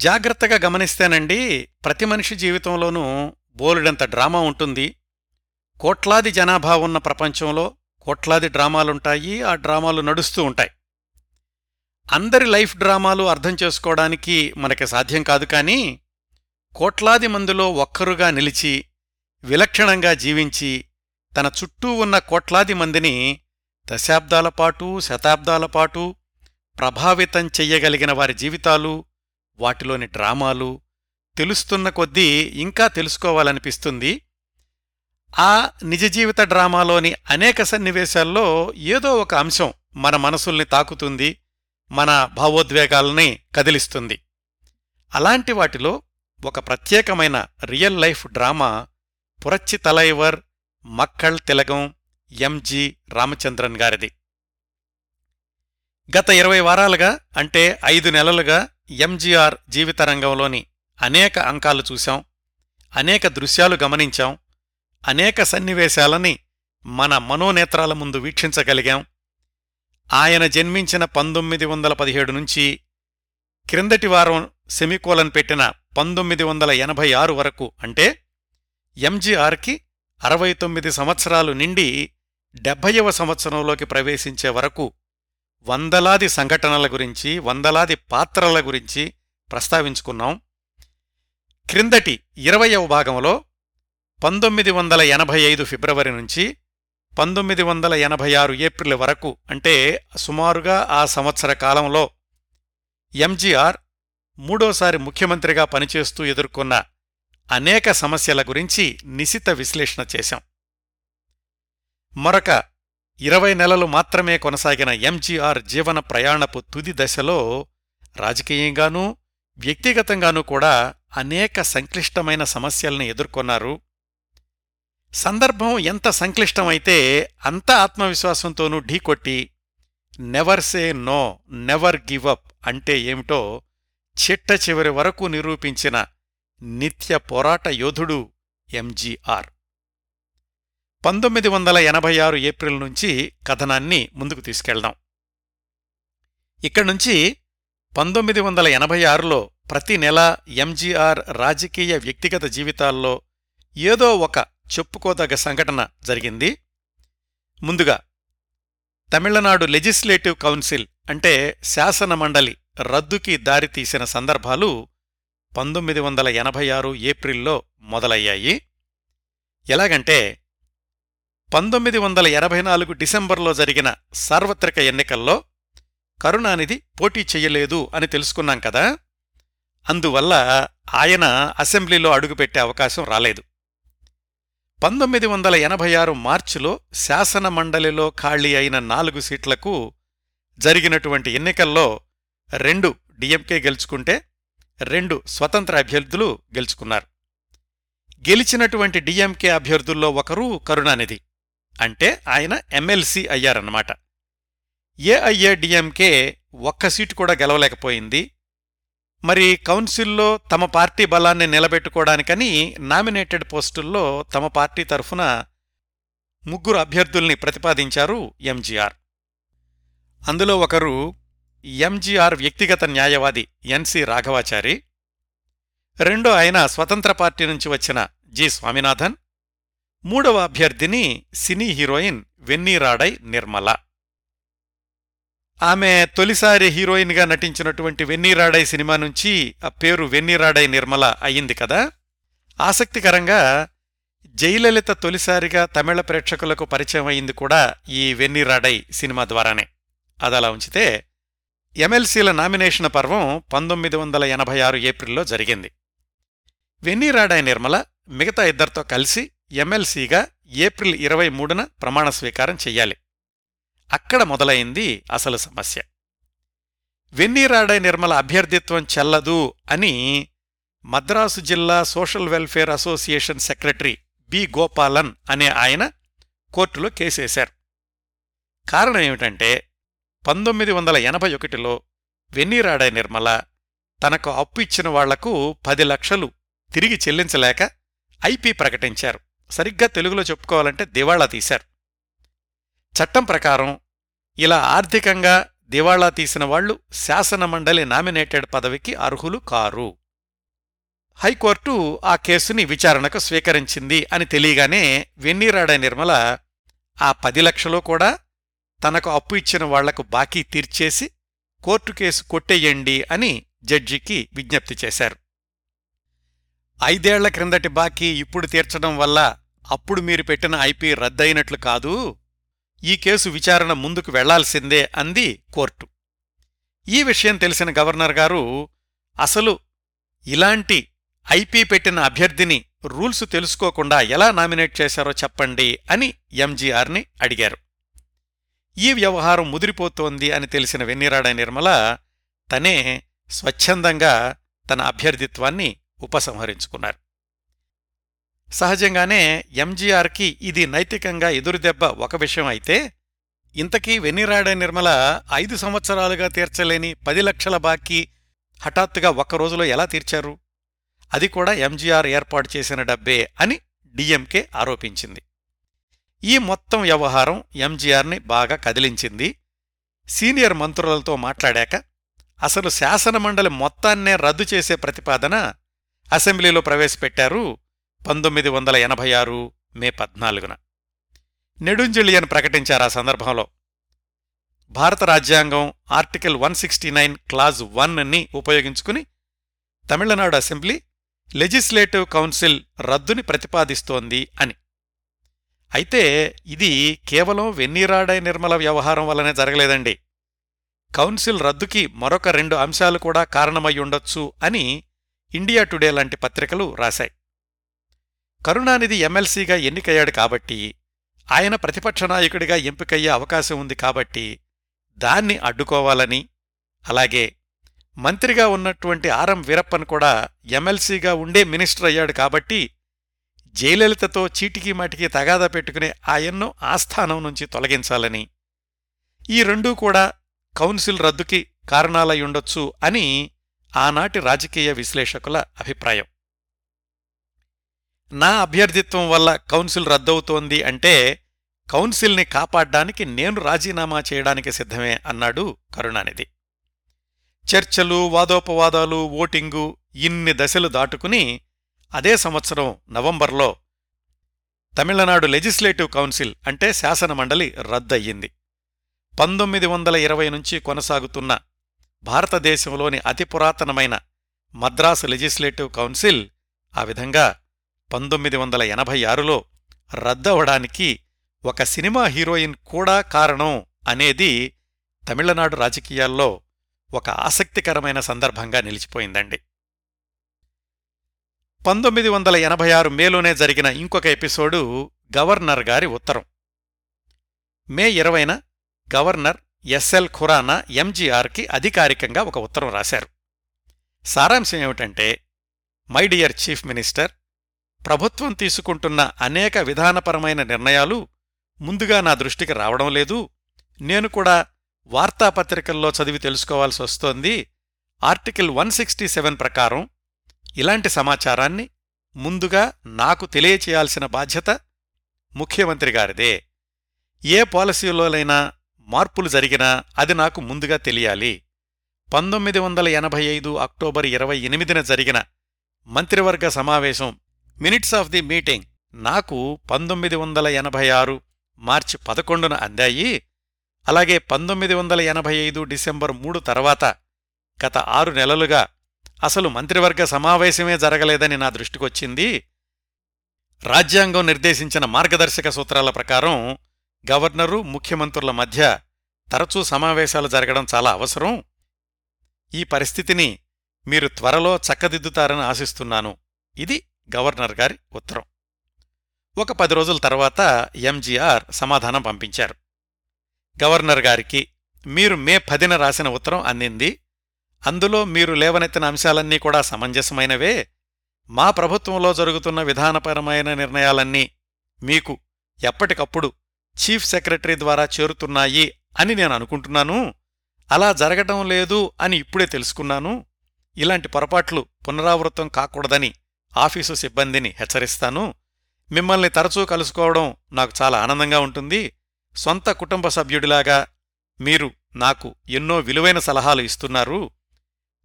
జాగ్రత్తగా గమనిస్తేనండి ప్రతి మనిషి జీవితంలోనూ బోలెడంత డ్రామా ఉంటుంది. కోట్లాది జనాభా ఉన్న ప్రపంచంలో కోట్లాది డ్రామాలుంటాయి ఆ డ్రామాలు నడుస్తూ ఉంటాయి. అందరి లైఫ్ డ్రామాలు అర్థం చేసుకోవడానికి మనకి సాధ్యం కాదు కానీ కోట్లాది మందిలో ఒక్కరుగా నిలిచి విలక్షణంగా జీవించి తన చుట్టూ ఉన్న కోట్లాది మందిని దశాబ్దాల పాటు శతాబ్దాల పాటు ప్రభావితం చెయ్యగలిగిన వారి జీవితాలు వాటిలోని డ్రామాలు తెలుస్తున్న కొద్దీ ఇంకా తెలుసుకోవాలనిపిస్తుంది. ఆ నిజ జీవిత డ్రామాలోని అనేక సన్నివేశాల్లో ఏదో ఒక అంశం మన మనసుల్ని తాకుతుంది మన భావోద్వేగాల్ని కదిలిస్తుంది. అలాంటి వాటిలో ఒక ప్రత్యేకమైన real life drama Puratchi Thalaivar Makkal Thilagam MG Ramachandran గారిది. గత ఇరవై వారాలుగా అంటే ఐదు నెలలుగా ఎంజీఆర్ జీవిత రంగంలోని అనేక అంకాలు చూశాం అనేక దృశ్యాలు గమనించాం అనేక సన్నివేశాలని మన మనోనేత్రాల ముందు వీక్షించగలిగాం. ఆయన జన్మించిన పంతొమ్మిది వందల పదిహేడు నుంచి క్రిందటి వారం సెమికోలన్ పెట్టిన పంతొమ్మిది వందల ఎనభై ఆరు వరకు అంటే ఎంజీఆర్కి అరవై తొమ్మిది సంవత్సరాలు నిండి డెబ్భైవ సంవత్సరంలోకి ప్రవేశించే వరకు వందలాది సంఘటనల గురించి వందలాది పాత్రల గురించి ప్రస్తావించుకున్నాం. క్రిందటి ఇరవయవ భాగంలో పంతొమ్మిది వందల ఎనభై ఐదు ఫిబ్రవరి నుంచి పంతొమ్మిది వందల ఎనభై ఆరు ఏప్రిల్ వరకు అంటే సుమారుగా ఆ సంవత్సర కాలంలో ఎంజీఆర్ మూడోసారి ముఖ్యమంత్రిగా పనిచేస్తూ ఎదుర్కొన్న అనేక సమస్యల గురించి నిశిత విశ్లేషణ చేశాం. మరొక ఇరవై నెలలు మాత్రమే కొనసాగిన ఎంజీఆర్ జీవన ప్రయాణపు తుది దశలో రాజకీయంగానూ వ్యక్తిగతంగానూ కూడా అనేక సంక్లిష్టమైన సమస్యల్ని ఎదుర్కొన్నారు. సందర్భం ఎంత సంక్లిష్టమైతే అంత ఆత్మవిశ్వాసంతోనూ ఢీకొట్టి never say no never give up అంటే ఏమిటో చిట్ట చివరి వరకు నిరూపించిన నిత్య పోరాట యోధుడు ఎంజీఆర్. పంతొమ్మిది వందల ఎనభై ఆరు ఏప్రిల్ నుంచి కథనాన్ని ముందుకు తీసుకెళ్దాం. ఇక్కడ్నుంచి పంతొమ్మిది వందల ఎనభై ఆరులో ప్రతి నెల ఎంజీఆర్ రాజకీయ వ్యక్తిగత జీవితాల్లో ఏదో ఒక చెప్పుకోదగ్గ సంఘటన జరిగింది. ముందుగా తమిళనాడు లెజిస్లేటివ్ కౌన్సిల్ అంటే శాసనమండలి రద్దుకి దారితీసిన సందర్భాలు పంతొమ్మిది వందల ఎనభై ఆరు ఏప్రిల్లో మొదలయ్యాయి. ఎలాగంటే పంతొమ్మిది వందల ఎనభై నాలుగు డిసెంబర్లో జరిగిన సార్వత్రిక ఎన్నికల్లో కరుణానిధి పోటీ చెయ్యలేదు అని తెలుసుకున్నాం కదా. అందువల్ల ఆయన అసెంబ్లీలో అడుగుపెట్టే అవకాశం రాలేదు. పంతొమ్మిది వందల ఎనభై ఆరు మార్చిలో శాసనమండలిలో ఖాళీ అయిన నాలుగు సీట్లకు జరిగినటువంటి ఎన్నికల్లో రెండు డిఎంకే గెలుచుకుంటే రెండు స్వతంత్ర అభ్యర్థులు గెలుచుకున్నారు. గెలిచినటువంటి డిఎంకే అభ్యర్థుల్లో ఒకరు కరుణానిధి. అంటే ఆయన ఎమ్మెల్సీ అయ్యారన్నమాట. ఏఐఏడిఎంకే ఒక్క సీటు కూడా గెలవలేకపోయింది. మరి కౌన్సిల్లో తమ పార్టీ బలాన్ని నిలబెట్టుకోవడానికని నామినేటెడ్ పోస్టుల్లో తమ పార్టీ తరఫున ముగ్గురు అభ్యర్థుల్ని ప్రతిపాదించారు ఎంజీఆర్ అందులో ఒకరు ఎంజీఆర్ వ్యక్తిగత న్యాయవాది ఎన్సి రాఘవాచారి. రెండో ఆయన స్వతంత్ర పార్టీ నుంచి వచ్చిన జి స్వామినాథన్. మూడవ అభ్యర్థిని సినీ హీరోయిన్ వెన్నీరాడై నిర్మల. ఆమె తొలిసారి హీరోయిన్గా నటించినటువంటి వెన్నీరాడై సినిమా నుంచి ఆ పేరు వెన్నీరాడై నిర్మల అయ్యింది కదా. ఆసక్తికరంగా జయలలిత తొలిసారిగా తమిళ ప్రేక్షకులకు పరిచయం అయింది కూడా ఈ వెన్నీరాడై సినిమా ద్వారానే. అదలా ఉంచితే ఎమ్మెల్సీల నామినేషన్ పర్వం పంతొమ్మిది వందల ఎనభై ఆరు ఏప్రిల్లో జరిగింది. వెన్నీరాడాయ్ నిర్మల మిగతా ఇద్దరితో కలిసి ఎమ్మెల్సీగా ఏప్రిల్ ఇరవై మూడున ప్రమాణ స్వీకారం చెయ్యాలి. అక్కడ మొదలైంది అసలు సమస్య. వెన్నీరాడై నిర్మల అభ్యర్థిత్వం చెల్లదు అని మద్రాసు జిల్లా social welfare association secretary B Gopalan అనే ఆయన కోర్టులో కేసేశారు. కారణం ఏమిటంటే పంతొమ్మిది వందల ఎనభై ఒకటిలో వెన్నీరాడై నిర్మల తనకు అప్పు ఇచ్చిన వాళ్ళకు పది లక్షలు తిరిగి చెల్లించలేక ఐపీ ప్రకటించారు. సరిగ్గా తెలుగులో చెప్పుకోవాలంటే దివాళా తీశారు. చట్టం ప్రకారం ఇలా ఆర్థికంగా దివాళా తీసిన వాళ్ళు శాసనమండలి నామినేటెడ్ పదవికి అర్హులు కారు. హైకోర్టు ఆ కేసుని విచారణకు స్వీకరించింది అని తెలియగానే వెన్నీరాడ నిర్మల ఆ పది లక్షలు కూడా తనకు అప్పు ఇచ్చిన వాళ్ళకు బాకీ తీర్చేసి కోర్టు కేసు కొట్టేయండి అని జడ్జికి విజ్ఞప్తి చేశారు. ఐదేళ్ళ క్రిందటి బాకీ ఇప్పుడు తీర్చడం వల్ల అప్పుడు మీరు పెట్టిన ఐపీ రద్దయినట్లు కాదు ఈ కేసు విచారణ ముందుకు వెళ్ళాల్సిందే అంది కోర్టు. ఈ విషయం తెలిసిన గవర్నర్ గారు అసలు ఇలాంటి ఐపీ పెట్టిన అభ్యర్థిని రూల్స్ తెలుసుకోకుండా ఎలా నామినేట్ చేశారో చెప్పండి అని ఎంజీఆర్ని అడిగారు. ఈ వ్యవహారం ముదిరిపోతోంది అని తెలిసిన వెన్నీరాడ నిర్మల తనే స్వచ్ఛందంగా తన అభ్యర్థిత్వాన్ని ఉపసంహరించుకున్నారు. సహజంగానే ఎంజీఆర్కి ఇది నైతికంగా ఎదురుదెబ్బ ఒక విషయం అయితే ఇంతకీ వెన్నిరాడ నిర్మల ఐదు సంవత్సరాలుగా తీర్చలేని పది లక్షల బాకీ హఠాత్తుగా ఒక్క రోజులో ఎలా తీర్చారు? అది కూడా ఎంజీఆర్ ఏర్పాటు చేసిన డబ్బే అని డిఎంకే ఆరోపించింది. ఈ మొత్తం వ్యవహారం ఎంజీఆర్ని బాగా కదిలించింది. సీనియర్ మంత్రులతో మాట్లాడాక అసలు శాసనమండలి మొత్తాన్నే రద్దు చేసే ప్రతిపాదన అసెంబ్లీలో ప్రవేశపెట్టారు పంతొమ్మిది వందల ఎనభై ఆరు మే పద్నాలుగున. నెడుంజలియన్ ప్రకటించారు ఆ సందర్భంలో. భారత రాజ్యాంగం article one sixty nine clause వన్ని ఉపయోగించుకుని తమిళనాడు అసెంబ్లీ లెజిస్లేటివ్ కౌన్సిల్ రద్దుని ప్రతిపాదిస్తోంది అని. అయితే ఇది కేవలం వెన్నీరాడై నిర్మల వ్యవహారం వల్లనే జరగలేదండి. కౌన్సిల్ రద్దుకి మరొక రెండు అంశాలు కూడా కారణమయ్యుండొచ్చు అని ఇండియా టుడే లాంటి పత్రికలు రాశాయి. కరుణానిధి ఎమ్మెల్సీగా ఎన్నికయ్యాడు కాబట్టి ఆయన ప్రతిపక్ష నాయకుడిగా ఎంపికయ్యే అవకాశం ఉంది కాబట్టి దాన్ని అడ్డుకోవాలని అలాగే మంత్రిగా ఉన్నటువంటి ఆర్ఎం వీరప్పన్ కూడా ఎమ్మెల్సీగా ఉండే మినిస్టర్ అయ్యాడు కాబట్టి జయలలితతో చీటికి మాటికి తగాదా పెట్టుకునే ఆయన్ను ఆస్థానం నుంచి తొలగించాలని ఈ రెండూ కూడా కౌన్సిల్ రద్దుకి కారణాలయ్యుండొచ్చు అని ఆనాటి రాజకీయ విశ్లేషకుల అభిప్రాయం. నా అభ్యర్థిత్వం వల్ల కౌన్సిల్ రద్దవుతోంది అంటే కౌన్సిల్ని కాపాడ్డానికి నేను రాజీనామా చేయడానికి సిద్ధమే అన్నాడు కరుణానిధి. చర్చలు వాదోపవాదాలు ఓటింగు ఇన్ని దశలు దాటుకుని అదే సంవత్సరం నవంబర్లో తమిళనాడు లెజిస్లేటివ్ కౌన్సిల్ అంటే శాసనమండలి రద్దయ్యింది. పంతొమ్మిది వందల ఇరవై నుంచి కొనసాగుతున్న భారతదేశంలోని అతి పురాతనమైన మద్రాసు లెజిస్లేటివ్ కౌన్సిల్ ఆ విధంగా పంతొమ్మిది వందల ఎనభై ఆరులో రద్దవడానికి ఒక సినిమా హీరోయిన్ కూడా కారణం అనేది తమిళనాడు రాజకీయాల్లో ఒక ఆసక్తికరమైన సందర్భంగా నిలిచిపోయిందండి. పంతొమ్మిది వందల ఎనభై ఆరు మేలోనే జరిగిన ఇంకొక ఎపిసోడు గవర్నర్ గారి ఉత్తరం. మే ఇరవైన గవర్నర్ ఎస్ఎల్ ఖురానా ఎంజీఆర్కి అధికారికంగా ఒక ఉత్తరం రాశారు. సారాంశం ఏమిటంటే మై డియర్ చీఫ్ మినిస్టర్ ప్రభుత్వం తీసుకుంటున్న అనేక విధానపరమైన నిర్ణయాలు ముందుగా నా దృష్టికి రావడం లేదు. నేను కూడా వార్తాపత్రికల్లో చదివి తెలుసుకోవాల్సి వస్తోంది. ఆర్టికల్ వన్ సిక్స్టీ సెవెన్ ప్రకారం ఇలాంటి సమాచారాన్ని ముందుగా నాకు తెలియచేయాల్సిన బాధ్యత ముఖ్యమంత్రి గారిదే. ఏ పాలసీలోనైనా మార్పులు జరిగినా అది నాకు ముందుగా తెలియాలి. పంతొమ్మిది వందల ఎనభై ఐదు అక్టోబర్ ఇరవై ఎనిమిదిన జరిగిన మంత్రివర్గ సమావేశం మినిట్స్ ఆఫ్ ది మీటింగ్ నాకు పంతొమ్మిది వందల ఎనభై ఆరు మార్చి పదకొండున అందాయి అలాగే పంతొమ్మిది వందల ఎనభై ఐదు డిసెంబర్ మూడు తర్వాత గత ఆరు నెలలుగా అసలు మంత్రివర్గ సమావేశమే జరగలేదని నా దృష్టికొచ్చింది. రాజ్యాంగం నిర్దేశించిన మార్గదర్శక సూత్రాల ప్రకారం గవర్నరు ముఖ్యమంత్రుల మధ్య తరచూ సమావేశాలు జరగడం చాలా అవసరం. ఈ పరిస్థితిని మీరు త్వరలో చక్కదిద్దుతారని ఆశిస్తున్నాను. ఇది గవర్నర్ గారి ఉత్తరం. ఒక పది రోజుల తర్వాత ఎంజీఆర్ సమాధానం పంపించారు. గవర్నర్ గారికి మీరు మే పదిన రాసిన ఉత్తరం అందింది. అందులో మీరు లేవనెత్తిన అంశాలన్నీ కూడా సమంజసమైనవే. మా ప్రభుత్వంలో జరుగుతున్న విధానపరమైన నిర్ణయాలన్నీ మీకు ఎప్పటికప్పుడు చీఫ్ సెక్రటరీ ద్వారా చేరుతున్నాయి అని నేను అనుకుంటున్నాను. అలా జరగటం లేదు అని ఇప్పుడే తెలుసుకున్నాను. ఇలాంటి పొరపాట్లు పునరావృతం కాకూడదని ఆఫీసు సిబ్బందిని హెచ్చరిస్తాను. మిమ్మల్ని తరచూ కలుసుకోవడం నాకు చాలా ఆనందంగా ఉంటుంది. సొంత కుటుంబ సభ్యుడిలాగా మీరు నాకు ఎన్నో విలువైన సలహాలు ఇస్తున్నారు.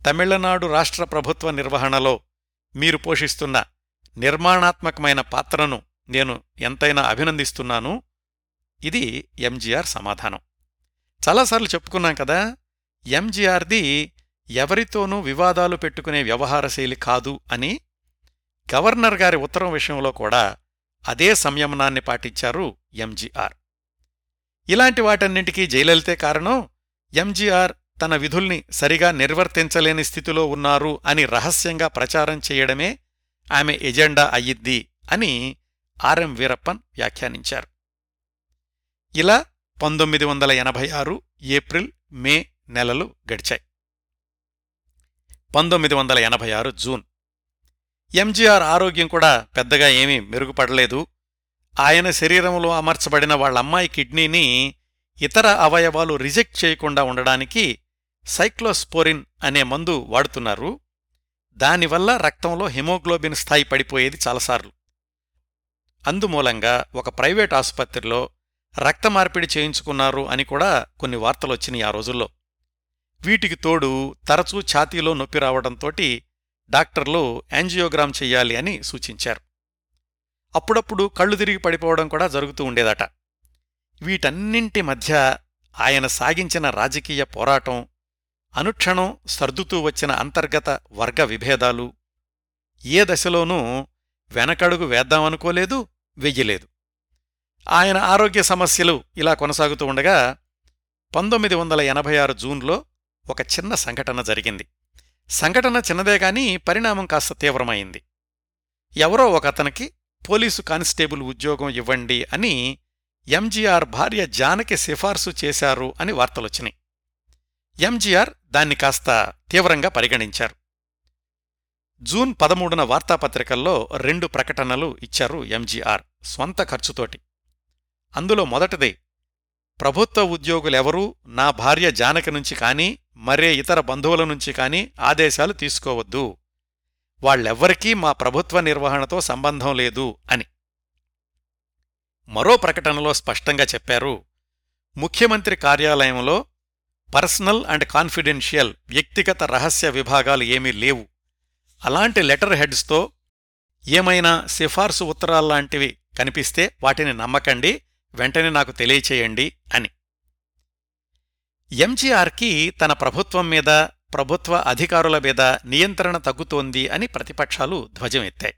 తమిళనాడు రాష్ట్ర ప్రభుత్వ నిర్వహణలో మీరు పోషిస్తున్న నిర్మాణాత్మకమైన పాత్రను నేను ఎంతైనా అభినందిస్తున్నాను. ఇది ఎంజీఆర్ సమాధానం. చాలాసార్లు చెప్పుకున్నాం కదా ఎంజీఆర్ది ఎవరితోనూ వివాదాలు పెట్టుకునే వ్యవహారశైలి కాదు అని గవర్నర్ గారి ఉత్తరం విషయంలో కూడా అదే సంయమనాన్ని పాటించారు ఎంజీఆర్. ఇలాంటి వాటన్నింటికీ జయలలితే కారణం ఎంజీఆర్ తన విధుల్ని సరిగా నిర్వర్తించలేని స్థితిలో ఉన్నారు అని రహస్యంగా ప్రచారం చేయడమే ఆమె ఎజెండా అయ్యిద్ది అని ఆర్ఎం వీరప్పన్ వ్యాఖ్యానించారు. ఇలా పంతొమ్మిది వందల ఎనభై ఆరు ఏప్రిల్ మే నెలలు గడిచాయి. పంతొమ్మిది వందల ఎనభై ఆరు జూన్ ఎంజీఆర్ ఆరోగ్యం కూడా పెద్దగా ఏమీ మెరుగుపడలేదు. ఆయన శరీరంలో అమర్చబడిన వాళ్ళ అమ్మాయి కిడ్నీని ఇతర అవయవాలు రిజెక్ట్ చేయకుండా ఉండడానికి సైక్లోస్పోరిన్ అనే మందు వాడుతున్నారు. దానివల్ల రక్తంలో హిమోగ్లోబిన్ స్థాయి పడిపోయేది చాలాసార్లు. అందుమూలంగా ఒక ప్రైవేట్ ఆసుపత్రిలో రక్త మార్పిడి చేయించుకున్నారు అని కూడా కొన్ని వార్తలొచ్చినాయి ఆ రోజుల్లో. వీటికి తోడు తరచూ ఛాతీలో నొప్పి రావడంతోటి డాక్టర్లు యాంజియోగ్రామ్ చెయ్యాలి అని సూచించారు. అప్పుడప్పుడు కళ్ళు తిరిగి పడిపోవడం కూడా జరుగుతూ ఉండేదట. వీటన్నింటి మధ్య ఆయన సాగించిన రాజకీయ పోరాటం అనుక్షణం సర్దుతూ వచ్చిన అంతర్గత వర్గ విభేదాలు ఏ దశలోనూ వెనకడుగు వేద్దామనుకోలేదు వెయ్యలేదు. ఆయన ఆరోగ్య సమస్యలు ఇలా కొనసాగుతూ ఉండగా పంతొమ్మిది వందల ఎనభై ఆరు జూన్లో ఒక చిన్న సంఘటన జరిగింది. సంఘటన చిన్నదే గాని పరిణామం కాస్త తీవ్రమైంది. ఎవరో ఒక అతనికి పోలీసు కానిస్టేబుల్ ఉద్యోగం ఇవ్వండి అని ఎంజీఆర్ భార్య జానకి సిఫార్సు చేశారు అని వార్తలొచ్చినాయి. ఎంజీఆర్ దాన్ని కాస్త తీవ్రంగా పరిగణించారు. జూన్ పదమూడున వార్తాపత్రికల్లో రెండు ప్రకటనలు ఇచ్చారు ఎంజీఆర్ స్వంత ఖర్చుతోటి. అందులో మొదటిది ప్రభుత్వ ఉద్యోగులెవరూ నా భార్య జానకి నుంచి కానీ మరే ఇతర బంధువుల నుంచి కానీ ఆదేశాలు తీసుకోవద్దు. వాళ్ళెవ్వరికీ మా ప్రభుత్వ నిర్వహణతో సంబంధం లేదు అని. మరో ప్రకటనలో స్పష్టంగా చెప్పారు ముఖ్యమంత్రి కార్యాలయంలో పర్సనల్ అండ్ కాన్ఫిడెన్షియల్ వ్యక్తిగత రహస్య విభాగాలు ఏమీ లేవు. అలాంటి లెటర్ హెడ్స్తో ఏమైనా సిఫార్సు ఉత్తరాల్లాంటివి కనిపిస్తే వాటిని నమ్మకండి. వెంటనే నాకు తెలియచేయండి అని. ఎంజీఆర్కి తన ప్రభుత్వం మీద ప్రభుత్వ అధికారుల మీద నియంత్రణ తగ్గుతోంది అని ప్రతిపక్షాలు ధ్వజమెత్తాయి.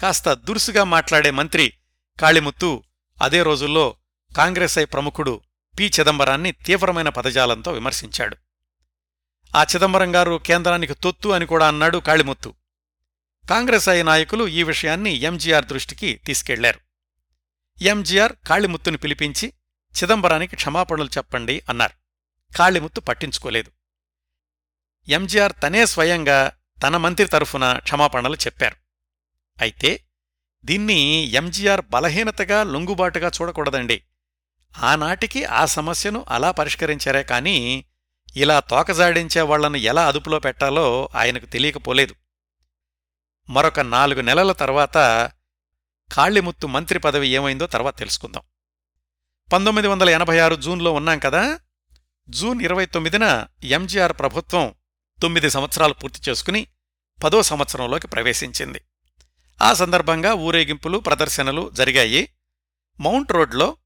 కాస్త దురుసుగా మాట్లాడే మంత్రి కాళిముత్తు అదే రోజుల్లో కాంగ్రెస్ ఐ ప్రముఖుడు పి చిదంబరాన్ని తీవ్రమైన పదజాలంతో విమర్శించాడు. ఆ చిదంబరం గారు కేంద్రానికి తొత్తు అని కూడా అన్నాడు కాళిముత్తు. కాంగ్రెస్ ఐ నాయకులు ఈ విషయాన్ని ఎంజీఆర్ దృష్టికి తీసుకెళ్ళారు. ఎంజీఆర్ కాళిముత్తుని పిలిపించి చిదంబరానికి క్షమాపణలు చెప్పండి అన్నారు. కాళిముత్తు పట్టించుకోలేదు. ఎంజీఆర్ తనే స్వయంగా తన మంత్రి తరఫున క్షమాపణలు చెప్పారు. అయితే దీన్ని ఎంజీఆర్ బలహీనతగా లొంగుబాటుగా చూడకూడదండి. ఆనాటికి ఆ సమస్యను అలా పరిష్కరించారే కాని ఇలా తోకజాడించే వాళ్ళను ఎలా అదుపులో పెట్టాలో ఆయనకు తెలియకపోలేదు. మరొక నాలుగు నెలల తర్వాత కాళిముత్తు మంత్రి పదవి ఏమైందో తర్వాత తెలుసుకుందాం. పంతొమ్మిది వందల ఎనభై ఆరు జూన్లో ఉన్నాం కదా? జూన్ ఇరవై తొమ్మిదిన ఎంజీఆర్ ప్రభుత్వం తొమ్మిది సంవత్సరాలు పూర్తి చేసుకుని పదో సంవత్సరంలోకి ప్రవేశించింది. ఆ సందర్భంగా ఊరేగింపులు ప్రదర్శనలు జరిగాయి. మౌంట్ రోడ్లో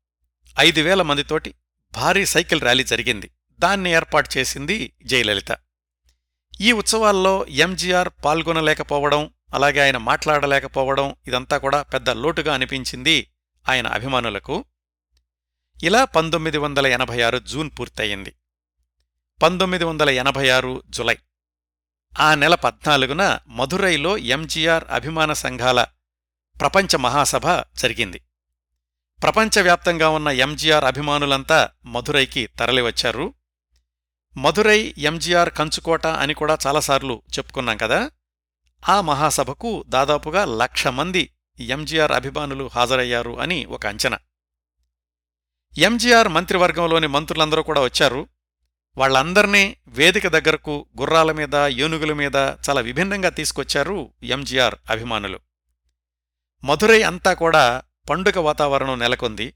ఐదు వేల మందితోటి భారీ సైకిల్ ర్యాలీ జరిగింది. దాన్ని ఏర్పాటు చేసింది జయలలిత. ఈ ఉత్సవాల్లో ఎంజీఆర్ పాల్గొనలేకపోవడం అలాగే ఆయన మాట్లాడలేకపోవడం ఇదంతా కూడా పెద్ద లోటుగా అనిపించింది ఆయన అభిమానులకు. ఇలా పంతొమ్మిది వందల ఎనభై ఆరు జూన్ పూర్తయింది. పంతొమ్మిది వందల ఎనభై ఆరు జులై. ఆ నెల పద్నాలుగున మధురైలో ఎంజీఆర్ అభిమాన సంఘాల ప్రపంచ మహాసభ జరిగింది. ప్రపంచవ్యాప్తంగా ఉన్న ఎంజీఆర్ అభిమానులంతా మధురైకి తరలివచ్చారు. మధురై ఎంజీఆర్ కంచుకోట అని కూడా చాలాసార్లు చెప్పుకున్నాం కదా? ఆ మహాసభకు దాదాపుగా లక్ష మంది ఎంజీఆర్ అభిమానులు హాజరయ్యారు అని ఒక అంచనా. ఎంజీఆర్ మంత్రివర్గంలోని మంత్రులందరూ కూడా వచ్చారు. వాళ్ళందర్నీ వేదిక దగ్గరకు గుర్రాల మీద ఏనుగుల మీద చాలా విభిన్నంగా తీసుకొచ్చారు ఎంజీఆర్ అభిమానులు. మధురై అంతా కూడా పండుగ వాతావరణం నెలకొంది.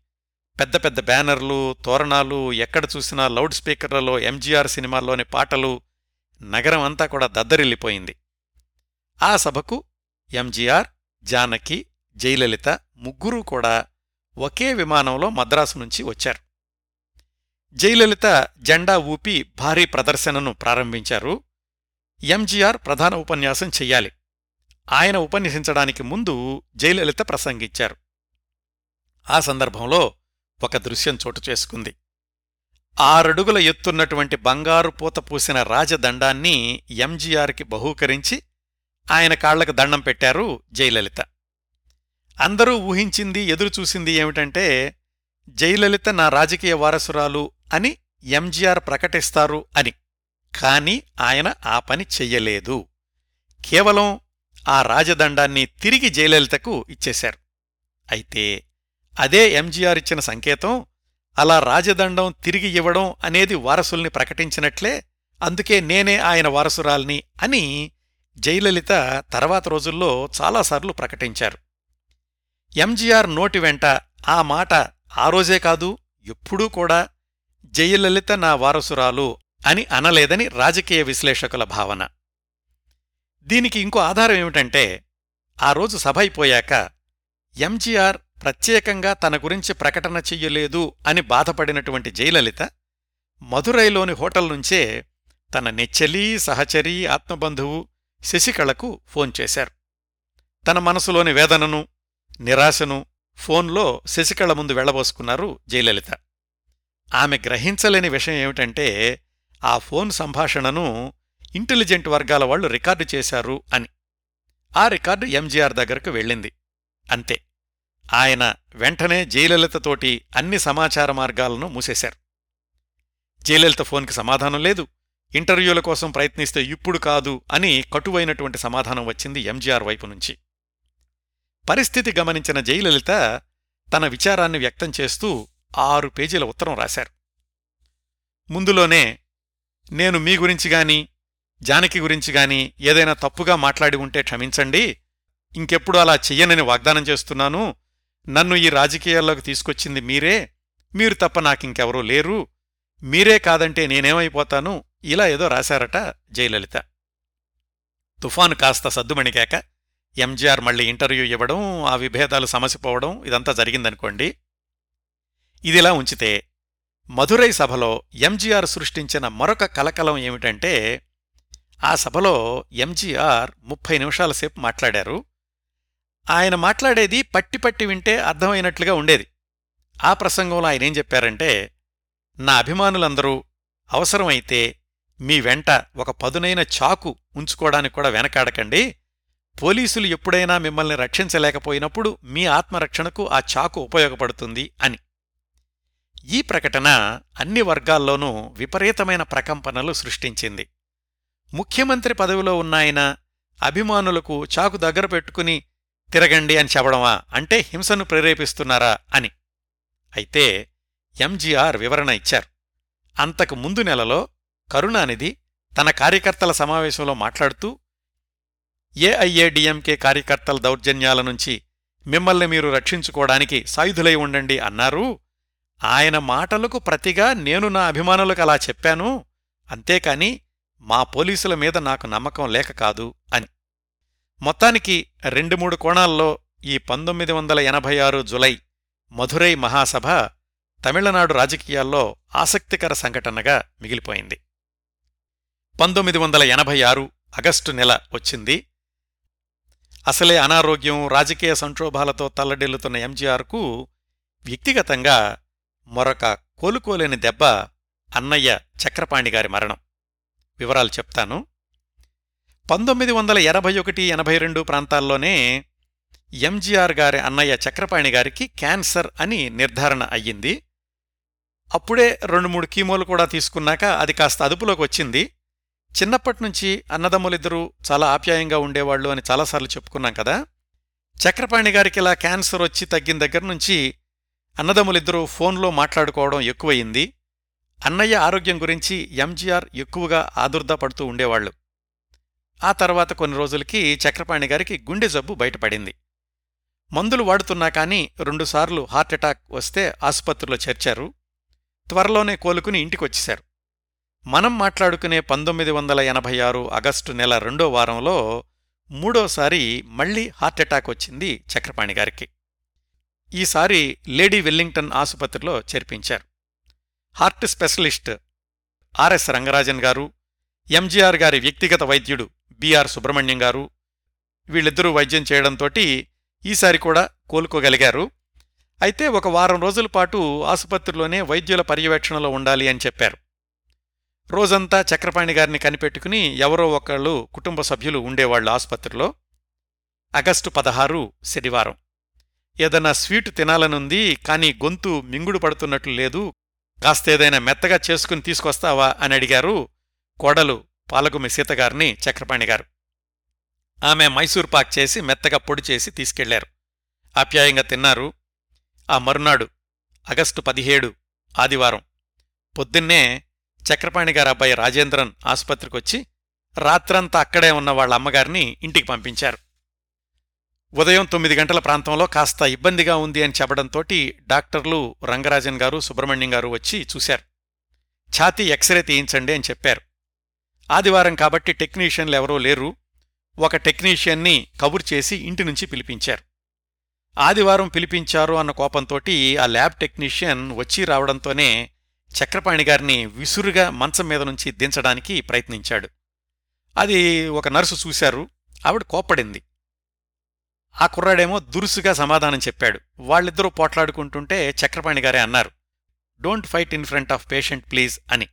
పెద్ద పెద్ద బ్యానర్లు తోరణాలు ఎక్కడ చూసినా లౌడ్ స్పీకర్లలో ఎంజీఆర్ సినిమాల్లోని పాటలు నగరం అంతా కూడా దద్దరిల్లిపోయింది. ఆ సభకు ఎంజీఆర్ జానకి జయలలిత ముగ్గురూ కూడా ఒకే విమానంలో మద్రాసు నుంచి వచ్చారు. జయలలిత జెండా ఊపి భారీ ప్రదర్శనను ప్రారంభించారు. ఎంజీఆర్ ప్రధాన ఉపన్యాసం చెయ్యాలి. ఆయన ఉపన్యసించడానికి ముందు జయలలిత ప్రసంగించారు. ఆ సందర్భంలో ఒక దృశ్యం చోటు చేసుకుంది. ఆరడుగుల ఎత్తున్నటువంటి బంగారు పూత పూసిన రాజదండాన్ని ఎంజీఆర్కి బహూకరించి ఆయన కాళ్ళకు దండం పెట్టారు జయలలిత. అందరూ ఊహించింది ఎదురుచూసింది ఏమిటంటే జయలలిత నా రాజకీయ వారసురాలు అని ఎంజీఆర్ ప్రకటిస్తారు అని. కాని ఆయన ఆ పని చెయ్యలేదు. కేవలం ఆ రాజదండాన్ని తిరిగి జయలలితకు ఇచ్చేశారు. అయితే అదే ఎంజీఆర్ ఇచ్చిన సంకేతం అలా రాజదండం తిరిగి ఇవ్వడం అనేది వారసుల్ని ప్రకటించినట్లే అందుకే నేనే ఆయన వారసురాల్ని అని జయలలిత తర్వాత రోజుల్లో చాలాసార్లు ప్రకటించారు. ఎంజీఆర్ నోటి వెంట ఆ మాట ఆ రోజే కాదు ఎప్పుడూ కూడా జయలలిత నా వారసురాలు అని అనలేదని రాజకీయ విశ్లేషకుల భావన. దీనికి ఇంకో ఆధారం ఏమిటంటే ఆ రోజు సభ అయిపోయాక ఎంజీఆర్ ప్రత్యేకంగా తన గురించి ప్రకటన చెయ్యలేదు అని బాధపడినటువంటి జయలలిత మధురైలోని హోటల్ నుంచే తన నెచ్చెలి సహచరి ఆత్మబంధువు శశికళకు ఫోన్ చేశారు. తన మనసులోని వేదనను నిరాశను ఫోన్లో శశికళ ముందు వెళ్ళబోసుకున్నారు జయలలిత. ఆమె గ్రహించలేని విషయం ఏమిటంటే ఆ ఫోన్ సంభాషణను ఇంటెలిజెంట్ వర్గాల వాళ్ళు రికార్డు చేశారు అని. ఆ రికార్డు ఎంజీఆర్ దగ్గరకు వెళ్ళింది. అంతే. ఆయన వెంటనే జయలలితతోటి అన్ని సమాచార మార్గాలను మూసేశారు. జయలలిత ఫోన్కి సమాధానం లేదు. ఇంటర్వ్యూల కోసం ప్రయత్నిస్తే ఇప్పుడు కాదు అని కటువైనటువంటి సమాధానం వచ్చింది ఎంజీఆర్ వైపు నుంచి. పరిస్థితి గమనించిన జయలలిత తన విచారాన్ని వ్యక్తం చేస్తూ ఆరు పేజీల ఉత్తరం రాశారు. ముందులోనే నేను మీ గురించి గాని జానకి గురించి గాని ఏదైనా తప్పుగా మాట్లాడి ఉంటే క్షమించండి. ఇంకెప్పుడు అలా చెయ్యనని వాగ్దానం చేస్తున్నాను. నన్ను ఈ రాజకీయాల్లోకి తీసుకొచ్చింది మీరే. మీరు తప్ప నాకింకెవరూ లేరు. మీరే కాదంటే నేనేమైపోతాను? ఇలా ఏదో రాశారట జయలలిత. తుఫాను కాస్త సద్దుమణిగాక ఎంజీఆర్ మళ్ళీ ఇంటర్వ్యూ ఇవ్వడం ఆ విభేదాలు సమసిపోవడం ఇదంతా జరిగిందనుకోండి. ఇదిలా ఉంచితే మధురై సభలో ఎంజీఆర్ సృష్టించిన మరొక కలకలం ఏమిటంటే ఆ సభలో ఎంజీఆర్ ముప్పై నిమిషాల సేపు మాట్లాడారు. ఆయన మాట్లాడేది పట్టి పట్టి వింటే అర్థమైనట్లుగా ఉండేది. ఆ ప్రసంగంలో ఆయన ఏం చెప్పారంటే నా అభిమానులందరూ అవసరమైతే మీ వెంట ఒక పదునైన చాకు ఉంచుకోవడానికి కూడా వెనకాడకండి. పోలీసులు ఎప్పుడైనా మిమ్మల్ని రక్షించలేకపోయినప్పుడు మీ ఆత్మరక్షణకు ఆ చాకు ఉపయోగపడుతుంది అని. ఈ ప్రకటన అన్ని వర్గాల్లోనూ విపరీతమైన ప్రకంపనలు సృష్టించింది. ముఖ్యమంత్రి పదవిలో ఉన్నాయన అభిమానులకు చాకు దగ్గర పెట్టుకుని తిరగండి అని చెప్పడమా? అంటే హింసను ప్రేరేపిస్తున్నారా? అని. అయితే ఎంజీఆర్ వివరణ ఇచ్చారు. అంతకు ముందు నెలలో కరుణానిధి తన కార్యకర్తల సమావేశంలో మాట్లాడుతూ ఏఐఏడిఎంకే కార్యకర్తల దౌర్జన్యాల నుంచి మిమ్మల్ని మీరు రక్షించుకోవడానికి సాయుధులై ఉండండి అన్నారు. ఆయన మాటలకు ప్రతిగా నేను నా అభిమానులకు అలా చెప్పాను. అంతేకాని మా పోలీసుల మీద నాకు నమ్మకం లేక కాదు అని. మొత్తానికి రెండు మూడు కోణాల్లో ఈ పంతొమ్మిది వందల ఎనభై ఆరు జులై మధురై మహాసభ తమిళనాడు రాజకీయాల్లో ఆసక్తికర సంఘటనగా మిగిలిపోయింది. పంతొమ్మిది వందల ఎనభై ఆరు ఆగస్టు నెల వచ్చింది. అసలే అనారోగ్యం రాజకీయ సంక్షోభాలతో తల్లడిల్లుతున్న ఎంజీఆర్కు వ్యక్తిగతంగా మరొక కోలుకోలేని దెబ్బ అన్నయ్య చక్రపాణిగారి మరణం. వివరాలు చెప్తాను. పంతొమ్మిది వందల ఎనభై ఒకటి ఎనభై రెండు ప్రాంతాల్లోనే ఎంజీఆర్ గారి అన్నయ్య చక్రపాణి గారికి క్యాన్సర్ అని నిర్ధారణ అయ్యింది. అప్పుడే రెండు మూడు కీమోలు కూడా తీసుకున్నాక అది కాస్త అదుపులోకి వచ్చింది. చిన్నప్పటినుంచి అన్నదమ్ములిద్దరూ చాలా ఆప్యాయంగా ఉండేవాళ్ళు అని చాలాసార్లు చెప్పుకున్నాం కదా. చక్రపాణి గారికి ఇలా క్యాన్సర్ వచ్చి తగ్గిన దగ్గర నుంచి అన్నదమ్ములిద్దరూ ఫోన్లో మాట్లాడుకోవడం ఎక్కువయింది అన్నయ్య ఆరోగ్యం గురించి ఎంజీఆర్ ఎక్కువగా ఆదుర్దా పడుతూ ఉండేవాళ్ళు ఆ తర్వాత కొన్ని రోజులకి చక్రపాణి గారికి గుండె జబ్బు బయటపడింది. మందులు వాడుతున్నా కానీ రెండుసార్లు హార్ట్అటాక్ వస్తే ఆసుపత్రిలో చేర్చారు. త్వరలోనే కోలుకుని ఇంటికొచ్చేశారు. మనం మాట్లాడుకునే పంతొమ్మిది వందల ఎనభై ఆరు ఆగస్టు నెల రెండో వారంలో మూడోసారి మళ్ళీ హార్ట్అటాక్ వచ్చింది చక్రపాణి గారికి. ఈసారి లేడీ వెల్లింగ్టన్ ఆసుపత్రిలో చేర్పించారు. హార్ట్ స్పెషలిస్ట్ ఆర్ఎస్ రంగరాజన్ గారు ఎంజీఆర్ గారి వ్యక్తిగత వైద్యుడు బిఆర్ సుబ్రహ్మణ్యం గారు వీళ్ళిద్దరూ వైద్యం చేయడంతోటి ఈసారి కూడా కోలుకోగలిగారు. అయితే ఒక వారం రోజుల పాటు ఆసుపత్రిలోనే వైద్యుల పర్యవేక్షణలో ఉండాలి అని చెప్పారు. రోజంతా చక్రపాణి గారిని కనిపెట్టుకుని ఎవరో ఒకళ్ళు కుటుంబ సభ్యులు ఉండేవాళ్ళు ఆసుపత్రిలో. ఆగస్టు పదహారు శనివారం. ఏదన్నా స్వీటు తినాలనుంది కానీ గొంతు మింగుడు పడుతున్నట్లు లేదు. కాస్తేదైనా మెత్తగా చేసుకుని తీసుకొస్తావా అని అడిగారు కోడలు పాలగుమి సీతగారిని చక్రపాణి గారు. ఆమె మైసూర్ పాక్ చేసి మెత్తగా పొడి చేసి తీసుకెళ్ళారు. ఆప్యాయంగా తిన్నారు. ఆ మరునాడు ఆగస్టు పదిహేడు ఆదివారం. పొద్దున్నే చక్రపాణి గారి అబ్బాయి రాజేంద్రన్ ఆసుపత్రికొచ్చి రాత్రంతా అక్కడే ఉన్న వాళ్ళ అమ్మగారిని ఇంటికి పంపించారు. ఉదయం తొమ్మిది గంటల ప్రాంతంలో కాస్త ఇబ్బందిగా ఉంది అని చెప్పడంతోటి డాక్టర్లు రంగరాజన్ గారు సుబ్రహ్మణ్యం గారు వచ్చి చూశారు. ఛాతీ ఎక్స్రే తీయించండి అని చెప్పారు. ఆదివారం కాబట్టి టెక్నీషియన్లు ఎవరూ లేరు. ఒక టెక్నీషియన్ని కబుర్ చేసి ఇంటి నుంచి పిలిపించారు. ఆదివారం పిలిపించారు అన్న కోపంతోటి ఆ ల్యాబ్ టెక్నీషియన్ వచ్చి రావడంతోనే చక్రపాణి గారిని విసురుగా మంచం మీద నుంచి దించడానికి ప్రయత్నించాడు. అది ఒక నర్సు చూశారు ఆవిడ కోప్పడింది. ఆ కుర్రాడేమో దురుసుగా సమాధానం చెప్పాడు. వాళ్ళిద్దరూ పోట్లాడుకుంటుంటే చక్రపాణి గారే అన్నారు don't fight in front of patient please అని.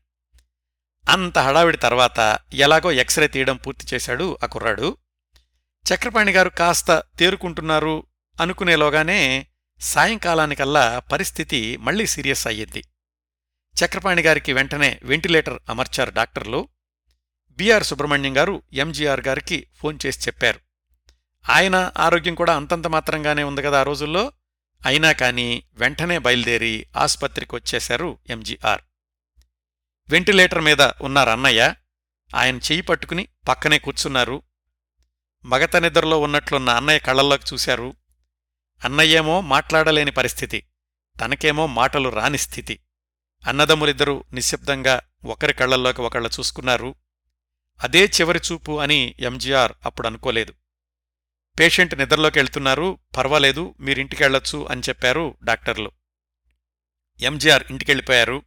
అంత హడావిడి తర్వాత ఎలాగో ఎక్స్రే తీయడం పూర్తి చేశాడు ఆ కుర్రాడు. చక్రపాణి గారు కాస్త తేరుకుంటున్నారు అనుకునేలోగానే సాయంకాలానికల్లా పరిస్థితి మళ్ళీ సీరియస్ అయ్యింది చక్రపాణి గారికి వెంటనే వెంటిలేటర్ అమర్చారు డాక్టర్లు. బిఆర్ సుబ్రహ్మణ్యం గారు ఎంజీఆర్ గారికి ఫోన్ చేసి చెప్పారు. ఆయన ఆరోగ్యం కూడా అంతంత మాత్రంగానే ఉంది కదా ఆ రోజుల్లో. అయినా కాని వెంటనే బయలుదేరి ఆసుపత్రికి వచ్చేశారు ఎంజీఆర్ వెంటిలేటర్ మీద ఉన్నారు అన్నయ్య. ఆయన చెయ్యి పట్టుకుని పక్కనే కూర్చున్నారు. మగత నిద్రలో ఉన్నట్లున్న అన్నయ్య కళ్ళల్లోకి చూశారు. అన్నయ్యేమో మాట్లాడలేని పరిస్థితి. తనకేమో మాటలు రాని స్థితి. అన్నదమ్ములిద్దరూ నిశ్శబ్దంగా ఒకరి కళ్ళల్లోకి ఒకళ్ళ చూసుకున్నారు. అదే చివరి చూపు అని ఎంజీఆర్ అప్పుడు అనుకోలేదు. పేషెంట్ నిద్రలోకి వెళ్తున్నారు. పర్వాలేదు మీరింటికెళ్ళొచ్చు అని చెప్పారు డాక్టర్లు. ఎంజీఆర్ ఇంటికెళ్ళిపోయారు.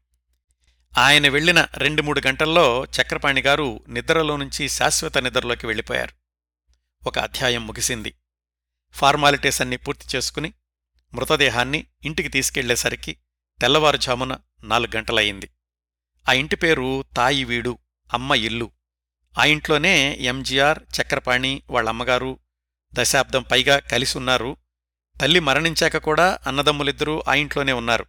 ఆయన వెళ్ళిన రెండు మూడు గంటల్లో చక్రపాణి గారు నిద్రలో నుంచి శాశ్వత నిద్రలోకి వెళ్ళిపోయారు. ఒక అధ్యాయం ముగిసింది. ఫార్మాలిటీస్ అన్ని పూర్తి చేసుకుని మృతదేహాన్ని ఇంటికి తీసుకెళ్ళేసరికి తెల్లవారుజామున నాలుగు గంటలయింది ఆ ఇంటి పేరు తాయివీడు అమ్మ ఇల్లు. ఆ ఇంట్లోనే ఎంజీఆర్ చక్రపాణి వాళ్ళమ్మగారు దశాబ్దం పైగా కలిసున్నారు. తల్లి మరణించాక కూడా అన్నదమ్ములిద్దరూ ఆ ఇంట్లోనే ఉన్నారు.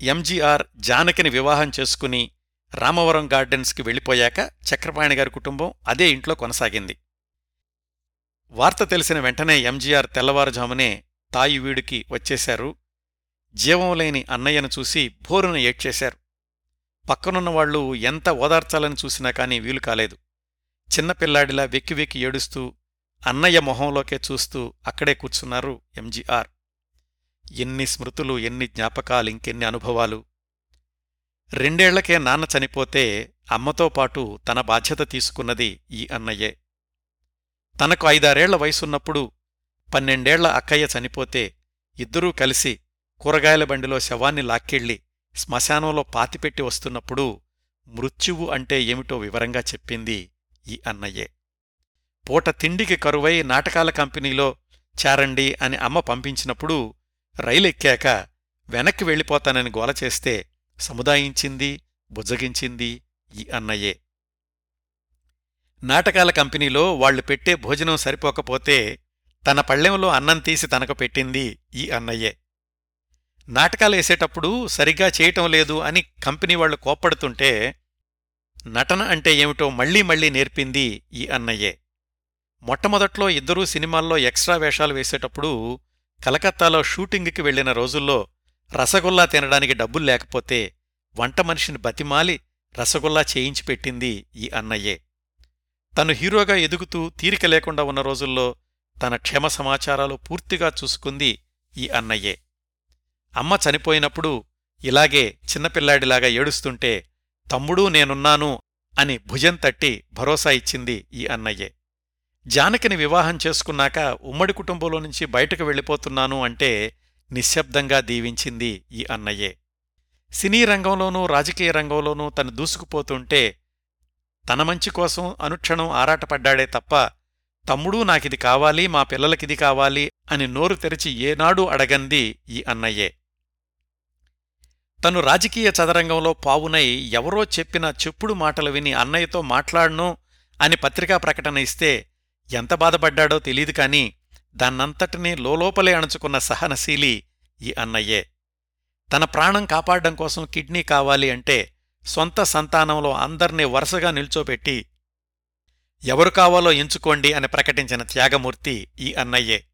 ఎంజీఆర్ జానకిని వివాహం చేసుకుని రామవరం గార్డెన్స్కి వెళ్ళిపోయాక చక్రపాణి గారి కుటుంబం అదే ఇంట్లో కొనసాగింది. వార్త తెలిసిన వెంటనే ఎంజీఆర్ తెల్లవారుజామునే తాయివీడుకి వచ్చేశారు. జీవం లేని అన్నయ్యను చూసి భోరున ఏడ్చేశారు. పక్కనున్నవాళ్ళు ఎంత ఓదార్చాలని చూసినా కాని వీలు కాలేదు. చిన్నపిల్లాడిలా వెక్కి వెక్కి ఏడుస్తూ అన్నయ్య మొహంలోకే చూస్తూ అక్కడే కూర్చున్నారు ఎంజీఆర్. ఎన్ని స్మృతులు ఎన్ని జ్ఞాపకాలు ఇంకెన్ని అనుభవాలు. రెండేళ్ళకే నాన్న చనిపోతే అమ్మతో పాటు తన బాధ్యత తీసుకున్నది ఈ అన్నయ్యే. తనకు ఐదారేళ్ళ వయసున్నప్పుడు పన్నెండేళ్ళ అక్కయ్య చనిపోతే ఇద్దరూ కలిసి కూరగాయల బండిలో శవాన్ని లాక్కెళ్ళి శ్మశానంలో పాతిపెట్టి వస్తున్నప్పుడు మృత్యువు అంటే ఏమిటో వివరంగా చెప్పింది ఈ అన్నయ్యే. పూట తిండికి కరువై నాటకాల కంపెనీలో చేరండి అని అమ్మ పంపించినప్పుడు రైలెక్కాక వెనక్కి వెళ్ళిపోతానని గోల చేస్తే సముదాయించింది బుజ్జగించింది ఈ అన్నయ్యే. నాటకాల కంపెనీలో వాళ్ళు పెట్టే భోజనం సరిపోకపోతే తన పళ్ళెంలో అన్నం తీసి తనకు పెట్టింది ఈ అన్నయ్యే. నాటకాలు వేసేటప్పుడు సరిగ్గా చేయటం లేదు అని కంపెనీ వాళ్ళు కోప్పడుతుంటే నటన అంటే ఏమిటో మళ్ళీ మళ్ళీ నేర్పింది ఈ అన్నయ్యే. మొట్టమొదట్లో ఇద్దరూ సినిమాల్లో ఎక్స్ట్రా వేషాలు వేసేటప్పుడు కలకత్తాలో షూటింగ్కి వెళ్ళిన రోజుల్లో రసగుల్లా తినడానికి డబ్బులు లేకపోతే వంట మనిషిని బతిమాలి రసగుల్లా చేయించి పెట్టింది ఈ అన్నయ్యే. తను హీరోగా ఎదుగుతూ తీరిక లేకుండా ఉన్న రోజుల్లో తన క్షేమ సమాచారాలు పూర్తిగా చూసుకుంది ఈ అన్నయ్యే. అమ్మ చనిపోయినప్పుడు ఇలాగే చిన్నపిల్లాడిలాగా ఏడుస్తుంటే తమ్ముడూ నేనున్నాను అని భుజం తట్టి భరోసా ఇచ్చింది ఈ అన్నయ్యే. జానకిని వివాహం చేసుకున్నాక ఉమ్మడి కుటుంబంలో నుంచి బయటకు వెళ్ళిపోతున్నాను అంటే నిశ్శబ్దంగా దీవించింది ఈ అన్నయ్యే. సినీ రంగంలోనూ రాజకీయ రంగంలోనూ తను దూసుకుపోతుంటే తన మంచి కోసం అనుక్షణం ఆరాటపడ్డాడే తప్ప తమ్ముడూ నాకిది కావాలి మా పిల్లలకిది కావాలి అని నోరు తెరిచి ఏనాడూ అడగంది ఈ అన్నయ్యే. తను రాజకీయ చదరంగంలో పావునై ఎవరో చెప్పిన చెప్పుడు మాటలు విని అన్నయ్యతో మాట్లాడను అని పత్రికా ప్రకటన ఇస్తే ఎంత బాధపడ్డాడో తెలీదు కాని దాన్నంతటినీ లోలోపలే అణుచుకున్న సహనశీలి ఈ అన్నయ్యే. తన ప్రాణం కాపాడడం కోసం కిడ్నీ కావాలి అంటే సొంత సంతానంలో అందర్నీ వరుసగా నిల్చోపెట్టి ఎవరు కావాలో ఎంచుకోండి అని ప్రకటించిన త్యాగమూర్తి ఈ అన్నయ్యే.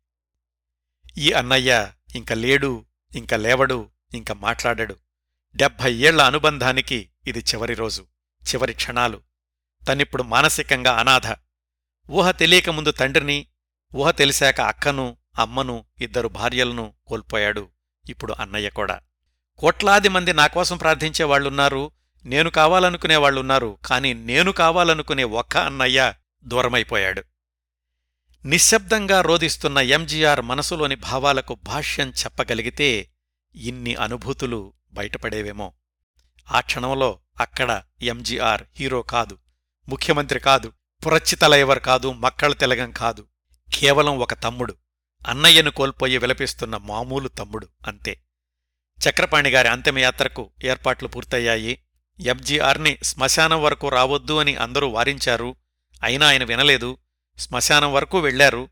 ఈ అన్నయ్య ఇంక లేడు ఇంక లేవడు ఇంక మాట్లాడడు. డెబ్భై ఏళ్ళ అనుబంధానికి ఇది చివరి రోజు చివరి క్షణాలు. తనిప్పుడు మానసికంగా అనాథ. ఊహ తెలియకముందు తండ్రిని ఊహ తెలిసాక అక్కను అమ్మను ఇద్దరు భార్యలను కోల్పోయాడు ఇప్పుడు అన్నయ్య కూడా. కోట్లాది మంది నాకోసం ప్రార్థించేవాళ్ళున్నారు నేను కావాలనుకునే వాళ్ళున్నారు కాని నేను కావాలనుకునే ఒక్క అన్నయ్య దూరమైపోయాడు. నిశ్శబ్దంగా రోధిస్తున్న ఎంజీఆర్ మనసులోని భావాలకు భాష్యం చెప్పగలిగితే ఇన్ని అనుభూతులు బయటపడేవేమో. ఆ క్షణంలో అక్కడ ఎంజీఆర్ హీరో కాదు ముఖ్యమంత్రి కాదు పురచ్చితలైవర్ కాదు మక్కళ తెలగం కాదు. కేవలం ఒక తమ్ముడు అన్నయ్యను కోల్పోయి విలపిస్తున్న మామూలు తమ్ముడు అంతే. చక్రపాణిగారి అంతిమయాత్రకు ఏర్పాట్లు పూర్తయ్యాయి. ఎంజీఆర్ని శ్మశానం వరకు రావద్దు అని అందరూ వారించారు. అయినా ఆయన వినలేదు. శ్మశానం వరకు వెళ్ళారు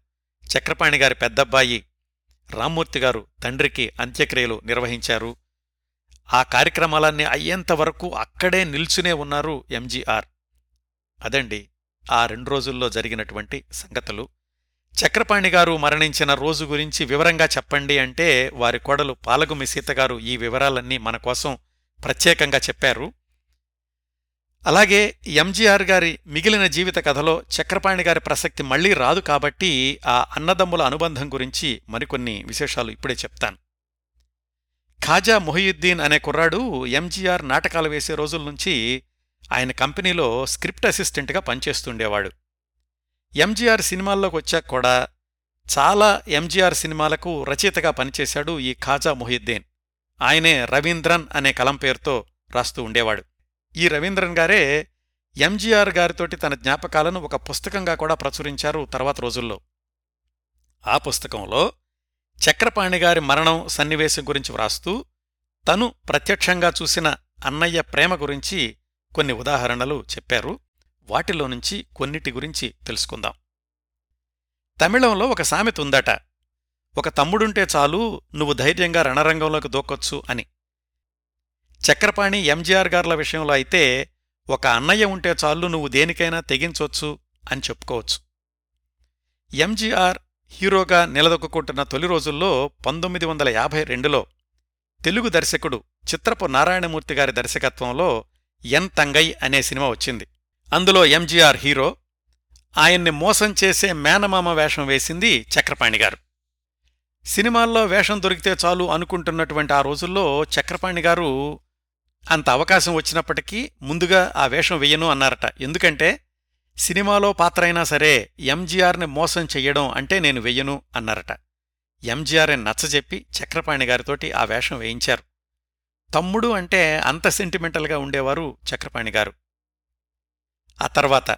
చక్రపాణిగారి పెద్దబ్బాయి రామ్మూర్తిగారు తండ్రికి అంత్యక్రియలు నిర్వహించారు. ఆ కార్యక్రమాలన్నీ అయ్యేంతవరకు అక్కడే నిల్చునే ఉన్నారు ఎంజీఆర్. అదండి ఆ రెండు రోజుల్లో జరిగినటువంటి సంగతులు. చక్రపాణిగారు మరణించిన రోజు గురించి వివరంగా చెప్పండి అంటే వారి కోడలు పాలగుమి సీతగారు ఈ వివరాలన్నీ మన కోసం ప్రత్యేకంగా చెప్పారు. అలాగే ఎంజీఆర్ గారి మిగిలిన జీవిత కథలో చక్రపాణి గారి ప్రసక్తి మళ్ళీ రాదు కాబట్టి ఆ అన్నదమ్ముల అనుబంధం గురించి మరికొన్ని విశేషాలు ఇప్పుడే చెప్తాను. ఖాజా మొహియుద్దీన్ అనే కుర్రాడు ఎంజీఆర్ నాటకాలు వేసే రోజుల నుంచి ఆయన కంపెనీలో స్క్రిప్ట్ అసిస్టెంట్గా పనిచేస్తుండేవాడు. ఎంజీఆర్ సినిమాల్లోకి వచ్చాక కూడా చాలా ఎంజీఆర్ సినిమాలకు రచయితగా పనిచేశాడు ఈ ఖాజా మొహిద్దీన్ ఆయనే రవీంద్రన్ అనే కలం పేరుతో రాస్తూ ఉండేవాడు. ఈ రవీంద్రన్ గారే ఎంజీఆర్ గారితోటి తన జ్ఞాపకాలను ఒక పుస్తకంగా కూడా ప్రచురించారు తర్వాత రోజుల్లో. ఆ పుస్తకంలో చక్రపాణిగారి మరణం సన్నివేశం గురించి వ్రాస్తూ తను ప్రత్యక్షంగా చూసిన అన్నయ్య ప్రేమ గురించి కొన్ని ఉదాహరణలు చెప్పారు. వాటిలో నుంచి కొన్నిటి గురించి తెలుసుకుందాం. తమిళంలో ఒక సామెత ఉందట ఒక తమ్ముడుంటే చాలు నువ్వు ధైర్యంగా రణరంగంలోకి దూకొచ్చు అని. చక్రపాణి ఎంజీఆర్ గార్ల విషయంలో అయితే ఒక అన్నయ్య ఉంటే చాలు నువ్వు దేనికైనా తెగించొచ్చు అని చెప్పుకోవచ్చు. ఎంజీఆర్ హీరోగా నిలదొక్కుంటున్న తొలి రోజుల్లో పంతొమ్మిది వందల యాభై రెండులో తెలుగు దర్శకుడు చిత్రపు నారాయణమూర్తి గారి దర్శకత్వంలో ఎన్ తంగై అనే సినిమా వచ్చింది. అందులో ఎంజీఆర్ హీరో ఆయన్ని మోసం చేసే మేనమామ వేషం వేసింది చక్రపాణి గారు. సినిమాల్లో వేషం దొరికితే చాలు అనుకుంటున్నటువంటి ఆ రోజుల్లో చక్రపాణి గారు అంత అవకాశం వచ్చినప్పటికీ ముందుగా ఆ వేషం వెయ్యను అన్నారట. ఎందుకంటే సినిమాలో పాత్రైనా సరే ఎంజీఆర్ని మోసం చెయ్యడం అంటే నేను వెయ్యను అన్నారట. ఎంజీఆర్ని నచ్చజెప్పి చక్రపాణి గారితోటి ఆ వేషం వేయించారు. తమ్ముడు అంటే అంత సెంటిమెంటల్గా ఉండేవారు చక్రపాణి గారు. ఆ తర్వాత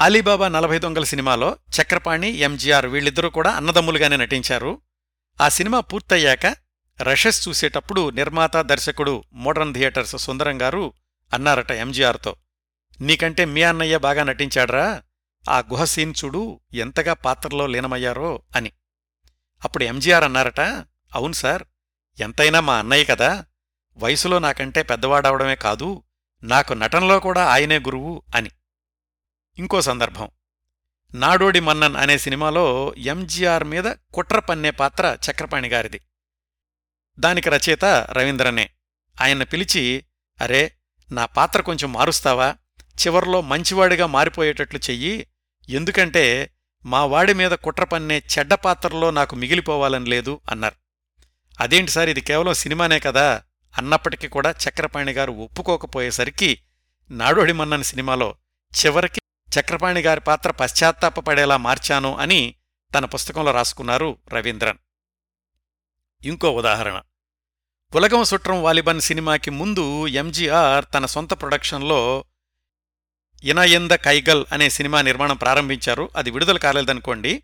అలీబాబా నలభై దొంగల సినిమాలో చక్రపాణి ఎంజీఆర్ వీళ్ళిద్దరూ కూడా అన్నదమ్ములుగానే నటించారు. ఆ సినిమా పూర్తయ్యాక రషెస్ చూసేటప్పుడు నిర్మాత దర్శకుడు మోడర్న్ థియేటర్స్ సుందరం గారు అన్నారట ఎంజీఆర్తో. నీకంటే మీ అన్నయ్య బాగా నటించాడ్రా. ఆ గుహ సీన్ చూడు ఎంతగా పాత్రలో లీనమయ్యారో అని. అప్పుడు ఎంజీఆర్ అన్నారట అవును సార్ ఎంతైనా మా అన్నయ్య కదా. వయసులో నాకంటే పెద్దవాడవడమే కాదు నాకు నటనలో కూడా ఆయనే గురువు అని. ఇంకో సందర్భం. నాడోడి మన్నన్ అనే సినిమాలో ఎంజీఆర్ మీద కుట్ర పన్నే పాత్ర చక్రపాణి గారిది. దానికి రచయిత రవీంద్రనే. ఆయన్ని పిలిచి అరే నా పాత్ర కొంచెం మారుస్తావా? చివర్లో మంచివాడిగా మారిపోయేటట్లు చెయ్యి. ఎందుకంటే మా వాడి మీద కుట్ర పన్నే చెడ్డ పాత్రలో నాకు మిగిలిపోవాలని లేదు అన్నారు. అదేంటి సార్ ఇది కేవలం సినిమానే కదా? అన్నప్పటికీ కూడా చక్రపాణి గారు ఒప్పుకోకపోయేసరికి నాడోడి మన్నన్ సినిమాలో చివరికి చక్రపాణి గారి పాత్ర పశ్చాత్తాపపడేలా మార్చాను అని తన పుస్తకంలో రాసుకున్నారు రవీంద్రన్. ఇంకో ఉదాహరణ. పులగం సుట్రం వాలిబన్ సినిమాకి ముందు ఎంజీఆర్ తన సొంత ప్రొడక్షన్లో ఇనయంద కైగల్ అనే సినిమా నిర్మాణం ప్రారంభించారు. అది విడుదల కాలేదనుకోండి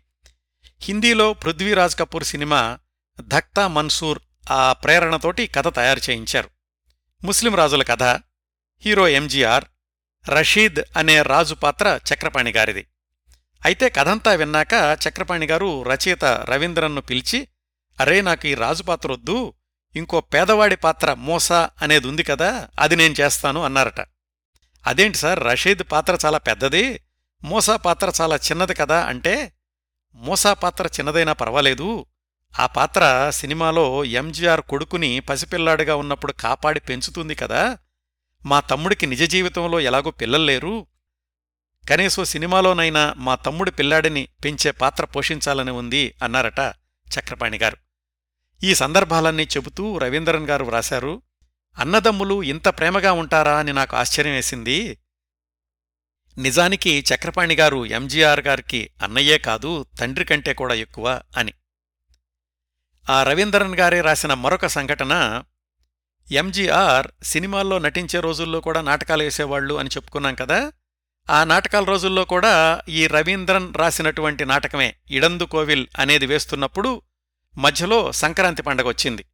హిందీలో పృథ్వీరాజ్ కపూర్ సినిమా ధక్తా మన్సూర్ ఆ ప్రేరణతోటి కథ తయారు చేయించారు. ముస్లిం రాజుల కథ హీరో ఎంజీఆర్ రషీద్ అనే రాజు పాత్ర చక్రపాణి గారిది. అయితే కథంతా విన్నాక చక్రపాణి గారు రచయిత రవీంద్రన్ను పిలిచి అరే నాకు ఈ రాజు పాత్ర వద్దు ఇంకో పేదవాడి పాత్ర మోసా అనేది ఉంది కదా అది నేను చేస్తాను అన్నారట. అదేంటి సార్? రషీద్ పాత్ర చాలా పెద్దది. మూసా పాత్ర చాలా చిన్నది కదా అంటే మూసా పాత్ర చిన్నదైనా పర్వాలేదు. ఆ పాత్ర సినిమాలో ఎంజీఆర్ కొడుకుని పసిపిల్లాడిగా ఉన్నప్పుడు కాపాడి పెంచుతుంది కదా. మా తమ్ముడికి నిజ జీవితంలో ఎలాగో పిల్లల్లేరు కనీసం సినిమాలోనైనా మా తమ్ముడి పిల్లాడిని పెంచే పాత్ర పోషించాలని ఉంది అన్నారట చక్రపాణి గారు. ఈ సందర్భాలన్నీ చెబుతూ రవీంద్రన్ గారు వ్రాశారు అన్నదమ్ములు ఇంత ప్రేమగా ఉంటారా అని నాకు ఆశ్చర్యం వేసింది. నిజానికి చక్రపాణి గారు ఎంజీఆర్ గారికి అన్నయ్యే కాదు తండ్రి కంటే కూడా ఎక్కువ అని. ఆ రవీంద్రన్ గారే రాసిన మరొక సంఘటన ఎంజీఆర్ సినిమాల్లో నటించే రోజుల్లో కూడా నాటకాలు వేసేవాళ్ళు అని చెప్పుకున్నాం కదా. ఆ నాటకాల రోజుల్లో కూడా ఈ రవీంద్రన్ రాసినటువంటి నాటకమే ఇడందు కోవిల్ అనేది వేస్తున్నప్పుడు మధ్యలో సంక్రాంతి పండగ వచ్చింది.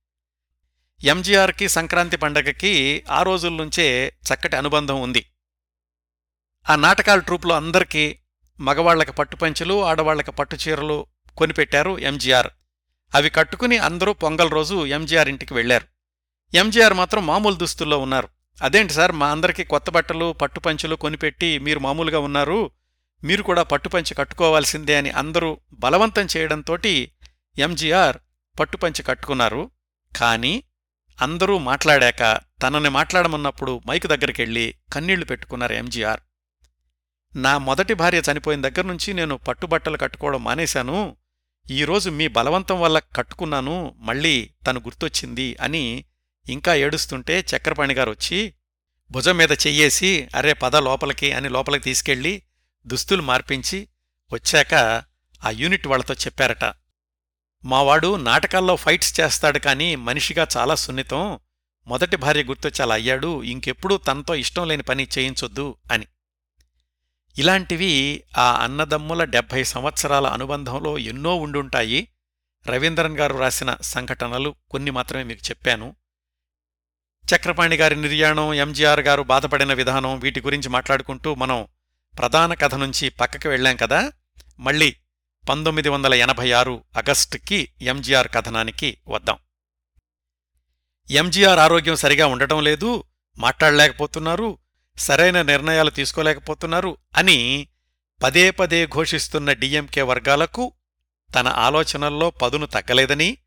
ఎంజీఆర్కి సంక్రాంతి పండగకి ఆ రోజుల్నుంచే చక్కటి అనుబంధం ఉంది. ఆ నాటకాల ట్రూప్లో అందరికీ మగవాళ్ళకి పట్టుపంచులు ఆడవాళ్ళకి పట్టుచీరలు కొనిపెట్టారు ఎంజీఆర్ అవి కట్టుకుని అందరూ పొంగల్ రోజు ఎంజీఆర్ ఇంటికి వెళ్ళారు ఎంజీఆర్ మాత్రం మామూలు దుస్తుల్లో ఉన్నారు. అదేంటి సార్ మా అందరికీ కొత్త బట్టలు పట్టుపంచులు కొనిపెట్టి మీరు మామూలుగా ఉన్నారు. మీరు కూడా పట్టుపంచి కట్టుకోవాల్సిందే అని అందరూ బలవంతం చేయడంతోటి ఎంజీఆర్ పట్టుపంచి కట్టుకున్నారు. కానీ అందరూ మాట్లాడాక తనని మాట్లాడమన్నప్పుడు మైకు దగ్గరికెళ్ళి కన్నీళ్ళు పెట్టుకున్నారు ఎంజీఆర్. నా మొదటి భార్య చనిపోయిన దగ్గర్నుంచి నేను పట్టుబట్టలు కట్టుకోవడం మానేశాను. ఈరోజు మీ బలవంతం వల్ల కట్టుకున్నాను మళ్ళీ తను గుర్తొచ్చింది అని ఇంకా ఏడుస్తుంటే చక్రపాణి గారు వచ్చి భుజం మీద చెయ్యేసి అరే పద లోపలికి అని లోపలికి తీసుకెళ్ళి దుస్తులు మార్పించి వచ్చాక ఆ యూనిట్ వాళ్ళతో చెప్పారట. మావాడు నాటకాల్లో ఫైట్స్ చేస్తాడు కానీ మనిషిగా చాలా సున్నితం. మొదటి భార్య గుర్తొచ్చి అలా అయ్యాడు. ఇంకెప్పుడూ తనతో ఇష్టం లేని పని చేయించొద్దు అని. ఇలాంటివి ఆ అన్నదమ్ముల డెబ్భై సంవత్సరాల అనుబంధంలో ఎన్నో ఉండుంటాయి. రవీంద్రన్ గారు రాసిన సంఘటనలు కొన్ని మాత్రమే మీకు చెప్పాను. చక్రపాణి గారి నిర్యాణం ఎంజీఆర్ గారు బాధపడిన విధానం వీటి గురించి మాట్లాడుకుంటూ మనం ప్రధాన కథ నుంచి పక్కకి వెళ్ళాం కదా. మళ్ళీ పంతొమ్మిది వందల ఎనభై ఆరు ఆగస్టుకి ఎంజీఆర్ కథనానికి వద్దాం. ఎంజీఆర్ ఆరోగ్యం సరిగా ఉండటం లేదు మాట్లాడలేకపోతున్నారు సరైన నిర్ణయాలు తీసుకోలేకపోతున్నారు అని పదే పదే ఘోషిస్తున్న డిఎంకే వర్గాలకు తన ఆలోచనల్లో పదును తగ్గలేదని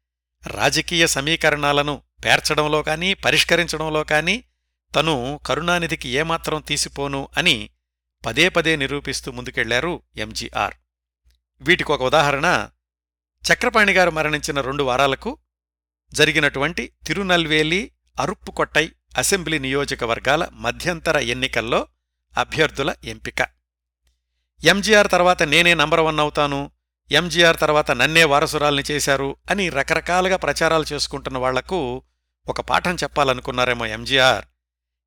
రాజకీయ సమీకరణాలను పేర్చడంలో కానీ పరిష్కరించడంలో కానీ తను కరుణానిధికి ఏమాత్రం తీసిపోను అని పదే పదే నిరూపిస్తూ ముందుకెళ్ళారు ఎంజీఆర్. వీటికొక ఉదాహరణ. చక్రపాణి గారు మరణించిన రెండు వారాలకు జరిగినటువంటి తిరునల్వేలి అరుప్పుకొట్టై అసెంబ్లీ నియోజకవర్గాల మధ్యంతర ఎన్నికల్లో అభ్యర్థుల ఎంపిక. ఎంజీఆర్ తర్వాత నేనే నంబర్ వన్ అవుతాను. ఎంజీఆర్ తర్వాత నన్నే వారసురాల్ని చేశారు అని రకరకాలుగా ప్రచారాలు చేసుకుంటున్న వాళ్ళకు ఒక పాఠం చెప్పాలనుకున్నారేమో ఎంజీఆర్.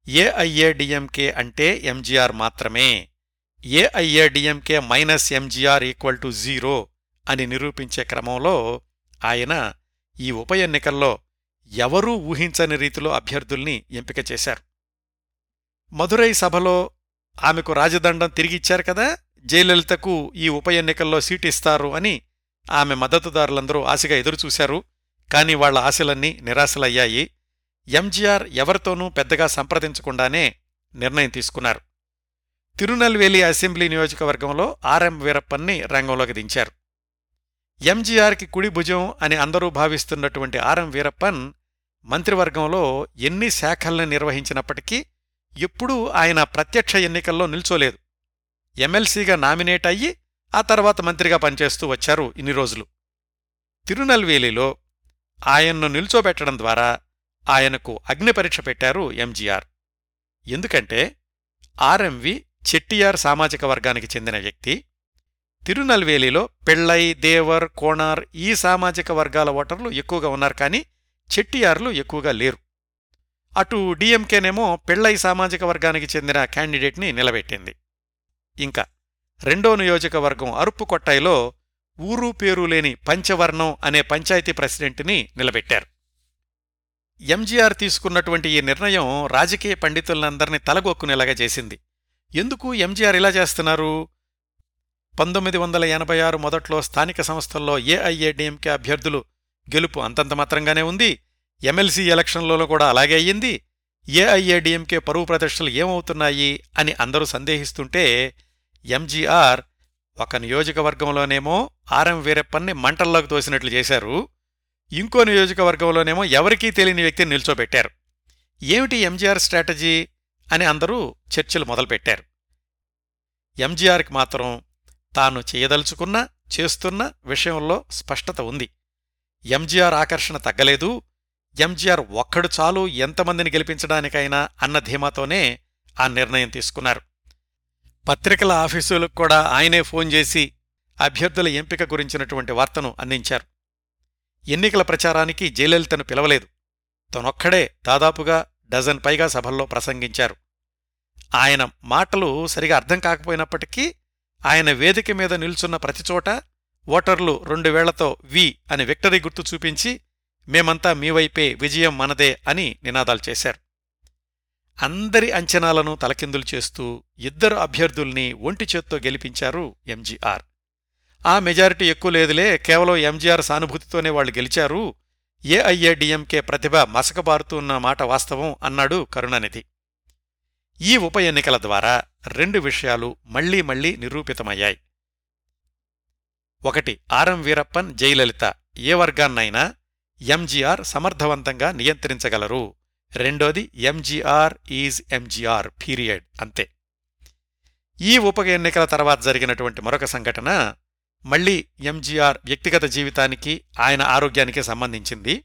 ఏఐఏడిఎంకే అంటే ఎంజీఆర్ మాత్రమే. AIADMK minus MGR equal to zero అని నిరూపించే క్రమంలో ఆయన ఈ ఉప ఎన్నికల్లో ఎవరూ ఊహించని రీతిలో అభ్యర్థుల్ని ఎంపిక చేశారు. మధురై సభలో ఆమెకు రాజదండం తిరిగిచ్చారు కదా జయలలితకు ఈ ఉప ఎన్నికల్లో సీటిస్తారు అని ఆమె మద్దతుదారులందరూ ఆశగా ఎదురుచూశారు. కానీ వాళ్ళ ఆశలన్నీ నిరాశలయ్యాయి. ఎంజీఆర్ ఎవరితోనూ పెద్దగా సంప్రదించకుండానే నిర్ణయం తీసుకున్నారు. తిరునల్వేలి అసెంబ్లీ నియోజకవర్గంలో ఆర్ఎం వీరప్పన్ని రంగంలోకి దించారు. ఎంజీఆర్కి కుడి భుజం అని అందరూ భావిస్తున్నటువంటి ఆర్ఎం వీరప్పన్ మంత్రివర్గంలో ఎన్ని శాఖల్ని నిర్వహించినప్పటికీ ఎప్పుడూ ఆయన ప్రత్యక్ష ఎన్నికల్లో నిల్చోలేదు. ఎమ్మెల్సీగా నామినేట్ అయ్యి ఆ తర్వాత మంత్రిగా పనిచేస్తూ వచ్చారు ఇన్ని రోజులు. తిరునల్వేలిలో ఆయన్ను నిల్చోబెట్టడం ద్వారా ఆయనకు అగ్నిపరీక్ష పెట్టారు ఎంజీఆర్. ఎందుకంటే ఆర్ఎంవి చెట్టియార్ సామాజిక వర్గానికి చెందిన వ్యక్తి. తిరునల్వేలిలో పెళ్ళై దేవర్ కోణార్ ఈ సామాజిక వర్గాల ఓటర్లు ఎక్కువగా ఉన్నారు కానీ చెట్టియార్లు ఎక్కువగా లేరు. అటు డిఎంకేనేమో పెళ్ళై సామాజిక వర్గానికి చెందిన క్యాండిడేట్ని నిలబెట్టింది. ఇంకా రెండో నియోజకవర్గం అరుప్పుకొట్టాయిలో ఊరు పేరు లేని పంచవర్ణం అనే పంచాయతీ ప్రెసిడెంట్ని నిలబెట్టారు. ఎంజీఆర్ తీసుకున్నటువంటి ఈ నిర్ణయం రాజకీయ పండితులందరినీ తలగొక్కునేలాగా చేసింది. ఎందుకు ఎంజీఆర్ ఇలా చేస్తున్నారు? పంతొమ్మిది వందల ఎనభై ఆరు మొదట్లో స్థానిక సంస్థల్లో ఏఐఏడీఎంకే అభ్యర్థులు గెలుపు అంతంత మాత్రంగానే ఉంది. ఎమ్మెల్సీ ఎలక్షన్లలో కూడా అలాగే అయ్యింది. ఏఐఏడీఎంకే పరువు ప్రదర్శనలు ఏమవుతున్నాయి అని అందరూ సందేహిస్తుంటే ఎంజీఆర్ ఒక నియోజకవర్గంలోనేమో ఆర్ఎం వీరప్పన్ని మంటల్లోకి తోసినట్లు చేశారు. ఇంకో నియోజకవర్గంలోనేమో ఎవరికీ తెలియని వ్యక్తిని నిల్చోబెట్టారు. ఏమిటి ఎంజీఆర్ స్ట్రాటజీ? అని అందరూ చర్చలు మొదలుపెట్టారు. ఎంజీఆర్కి మాత్రం తాను చేయదలుచుకున్న చేస్తున్న విషయంలో స్పష్టత ఉంది. ఎంజీఆర్ ఆకర్షణ తగ్గలేదు. ఎంజీఆర్ ఒక్కడు చాలు ఎంతమందిని గెలిపించడానికైనా అన్న ధీమాతోనే ఆ నిర్ణయం తీసుకున్నారు. పత్రికల ఆఫీసులకు కూడా ఆయనే ఫోన్ చేసి అభ్యర్థుల ఎంపిక గురించినటువంటి వార్తను అందించారు. ఎన్నికల ప్రచారానికి జయలలితను పిలవలేదు. తనొక్కడే దాదాపుగా డజన్ పైగా సభల్లో ప్రసంగించారు. ఆయన మాటలు సరిగా అర్థం కాకపోయినప్పటికీ ఆయన వేదిక మీద నిల్చున్న ప్రతిచోట ఓటర్లు రెండు వేళ్ళతో వి అని విక్టరీ గుర్తు చూపించి మేమంతా మీ వైపే విజయం మనదే అని నినాదాలు చేశారు. అందరి అంచనాలను తలకిందులు చేస్తూ ఇద్దరు అభ్యర్థుల్ని ఒంటి చేత్తో గెలిపించారు ఎంజీఆర్. ఆ మెజారిటీ ఎక్కువ లేదులే కేవలం ఎంజీఆర్ సానుభూతితోనే వాళ్ళు గెలిచారు. ఏఐఏడిఎంకే ప్రతిభ మసకబారుతున్న మాట వాస్తవం అన్నాడు కరుణానిధి. ఈ ఉప ఎన్నికల ద్వారా రెండు విషయాలు మళ్ళీ మళ్ళీ నిరూపితమయ్యాయి. ఒకటి ఆర్ఎం వీరప్పన్ జయలలిత ఏ వర్గాన్నైనా ఎంజీఆర్ సమర్థవంతంగా నియంత్రించగలరు. రెండోది ఎంజీఆర్ ఈజ్ ఎంజీఆర్ పీరియడ్ అంతే. ఈ ఉప ఎన్నికల తర్వాత జరిగినటువంటి మరొక సంఘటన మళ్ళీ ఎంజీఆర్ వ్యక్తిగత జీవితానికి ఆయన ఆరోగ్యానికి సంబంధించింది.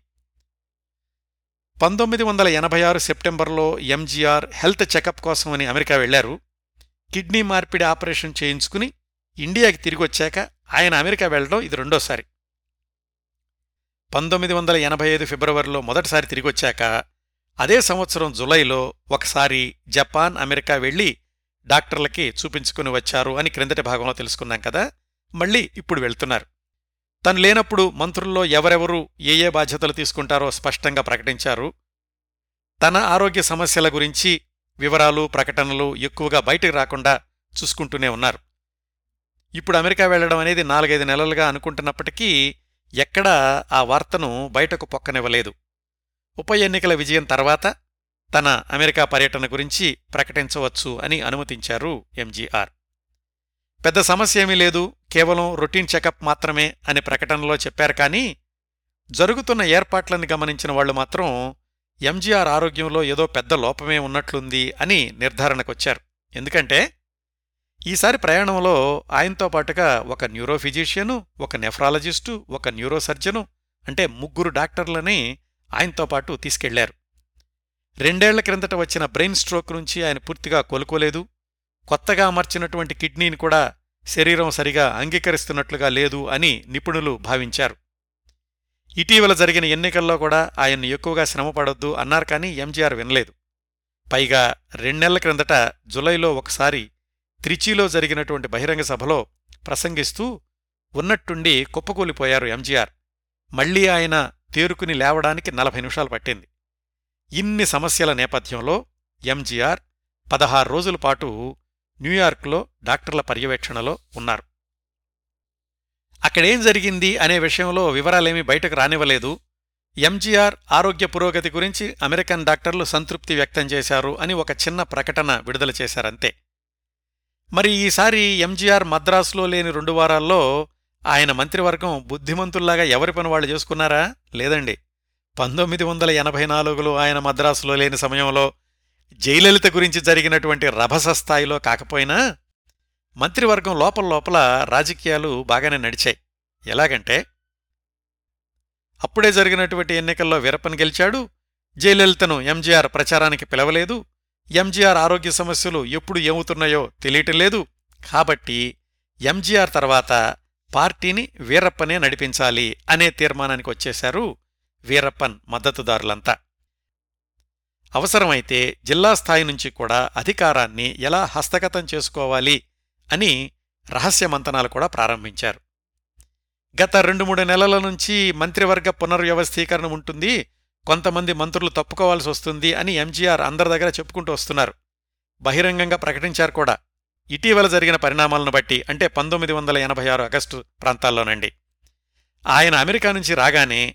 పంతొమ్మిది వందల ఎనభై ఆరు సెప్టెంబర్లో ఎంజీఆర్ హెల్త్ చెకప్ కోసం అని అమెరికా వెళ్ళారు కిడ్నీ మార్పిడి ఆపరేషన్ చేయించుకుని ఇండియాకి తిరిగొచ్చాక ఆయన అమెరికా వెళ్ళడం ఇది రెండోసారి. పంతొమ్మిది వందల ఎనభై ఐదు ఫిబ్రవరిలో మొదటిసారి తిరిగొచ్చాక అదే సంవత్సరం జులైలో ఒకసారి జపాన్ అమెరికా వెళ్ళి డాక్టర్లకి చూపించుకుని వచ్చారు అని క్రిందటి భాగంలో తెలుసుకున్నాం కదా. మళ్ళీ ఇప్పుడు వెళ్తున్నారు. తను లేనప్పుడు మంత్రుల్లో ఎవరెవరు ఏ ఏ బాధ్యతలు తీసుకుంటారో స్పష్టంగా ప్రకటించారు. తన ఆరోగ్య సమస్యల గురించి వివరాలు ప్రకటనలు ఎక్కువగా బయటికి రాకుండా చూసుకుంటూనే ఉన్నారు. ఇప్పుడు అమెరికా వెళ్ళడం అనేది నాలుగైదు నెలలుగా అనుకుంటున్నప్పటికీ ఎక్కడా ఆ వార్తను బయటకు పొక్కనివ్వలేదు. ఉప ఎన్నికల విజయం తర్వాత తన అమెరికా పర్యటన గురించి ప్రకటించవచ్చు అని అనుమతించారు ఎంజీఆర్. పెద్ద సమస్య ఏమీ లేదు కేవలం రొటీన్ చెకప్ మాత్రమే అనే ప్రకటనలో చెప్పారు కానీ జరుగుతున్న ఏర్పాట్లను గమనించిన వాళ్ళు మాత్రం ఎంజీఆర్ ఆరోగ్యంలో ఏదో పెద్ద లోపమే ఉన్నట్లుంది అని నిర్ధారణకొచ్చారు. ఎందుకంటే ఈసారి ప్రయాణంలో ఆయనతో పాటుగా ఒక న్యూరోఫిజీషియను ఒక నెఫ్రాలజిస్టు ఒక న్యూరోసర్జను అంటే ముగ్గురు డాక్టర్లని ఆయనతో పాటు తీసుకెళ్ళారు. రెండేళ్ళ క్రిందట వచ్చిన బ్రెయిన్ స్ట్రోక్ నుంచి ఆయన పూర్తిగా కోలుకోలేదు. కొత్తగా అమర్చినటువంటి కిడ్నీని కూడా శరీరం సరిగా అంగీకరిస్తున్నట్లుగా లేదు అని నిపుణులు భావించారు. ఇటీవల జరిగిన ఎన్నికల్లో కూడా ఆయన్ని ఎక్కువగా శ్రమపడొద్దు అన్నారు కానీ ఎంజీఆర్ వినలేదు. పైగా రెండెళ్ళ క్రిందట జులైలో ఒకసారి త్రిచీలో జరిగినటువంటి బహిరంగ సభలో ప్రసంగిస్తూ ఉన్నట్టుండి కుప్పకూలిపోయారు ఎంజీఆర్. మళ్ళీ ఆయన తేరుకుని లేవడానికి నలభై నిమిషాలు పట్టింది. ఇన్ని సమస్యల నేపథ్యంలో ఎంజీఆర్ పదహారు రోజుల పాటు న్యూయార్క్లో డాక్టర్ల పర్యవేక్షణలో ఉన్నారు. అక్కడేం జరిగింది అనే విషయంలో వివరాలేమీ బయటకు రానివ్వలేదు. ఎంజీఆర్ ఆరోగ్య పురోగతి గురించి అమెరికన్ డాక్టర్లు సంతృప్తి వ్యక్తం చేశారు అని ఒక చిన్న ప్రకటన విడుదల చేశారంతే. మరి ఈసారి ఎంజీఆర్ మద్రాసులో లేని రెండు వారాల్లో ఆయన మంత్రివర్గం బుద్ధిమంతుల్లాగా ఎవరి పని వాళ్ళు చేసుకున్నారా? లేదండి. పంతొమ్మిది వందల ఎనభై నాలుగులో ఆయన మద్రాసులో లేని సమయంలో జయలలిత గురించి జరిగినటువంటి రభస స్థాయిలో కాకపోయినా మంత్రివర్గం లోపల లోపల రాజకీయాలు బాగానే నడిచాయి. ఎలాగంటే అప్పుడే జరిగినటువంటి ఎన్నికల్లో వీరప్పన్ గెలిచాడు జయలలితను ఎంజీఆర్ ప్రచారానికి పిలవలేదు ఎంజీఆర్ ఆరోగ్య సమస్యలు ఎప్పుడు ఏమవుతున్నాయో తెలియటం లేదు కాబట్టి ఎంజీఆర్ తర్వాత పార్టీని వీరప్పనే నడిపించాలి అనే తీర్మానానికి వచ్చేశారు వీరప్పన్ మద్దతుదారులంతా. అవసరమైతే జిల్లా స్థాయి నుంచి కూడా అధికారాన్ని ఎలా హస్తగతం చేసుకోవాలి అని రహస్య మంతనాలు కూడా ప్రారంభించారు. గత రెండు మూడు నెలల నుంచి మంత్రివర్గ పునర్వ్యవస్థీకరణ ఉంటుంది కొంతమంది మంత్రులు తప్పుకోవాల్సి వస్తుంది అని ఎంజీఆర్ అందరి దగ్గర చెప్పుకుంటూ వస్తున్నారు. బహిరంగంగా ప్రకటించారు కూడా. ఇటీవల జరిగిన పరిణామాలను బట్టి అంటే పంతొమ్మిది వందల ఎనభై ఆరు ఆగస్టు ప్రాంతాల్లోనండి. ఆయన అమెరికా నుంచి రాగానే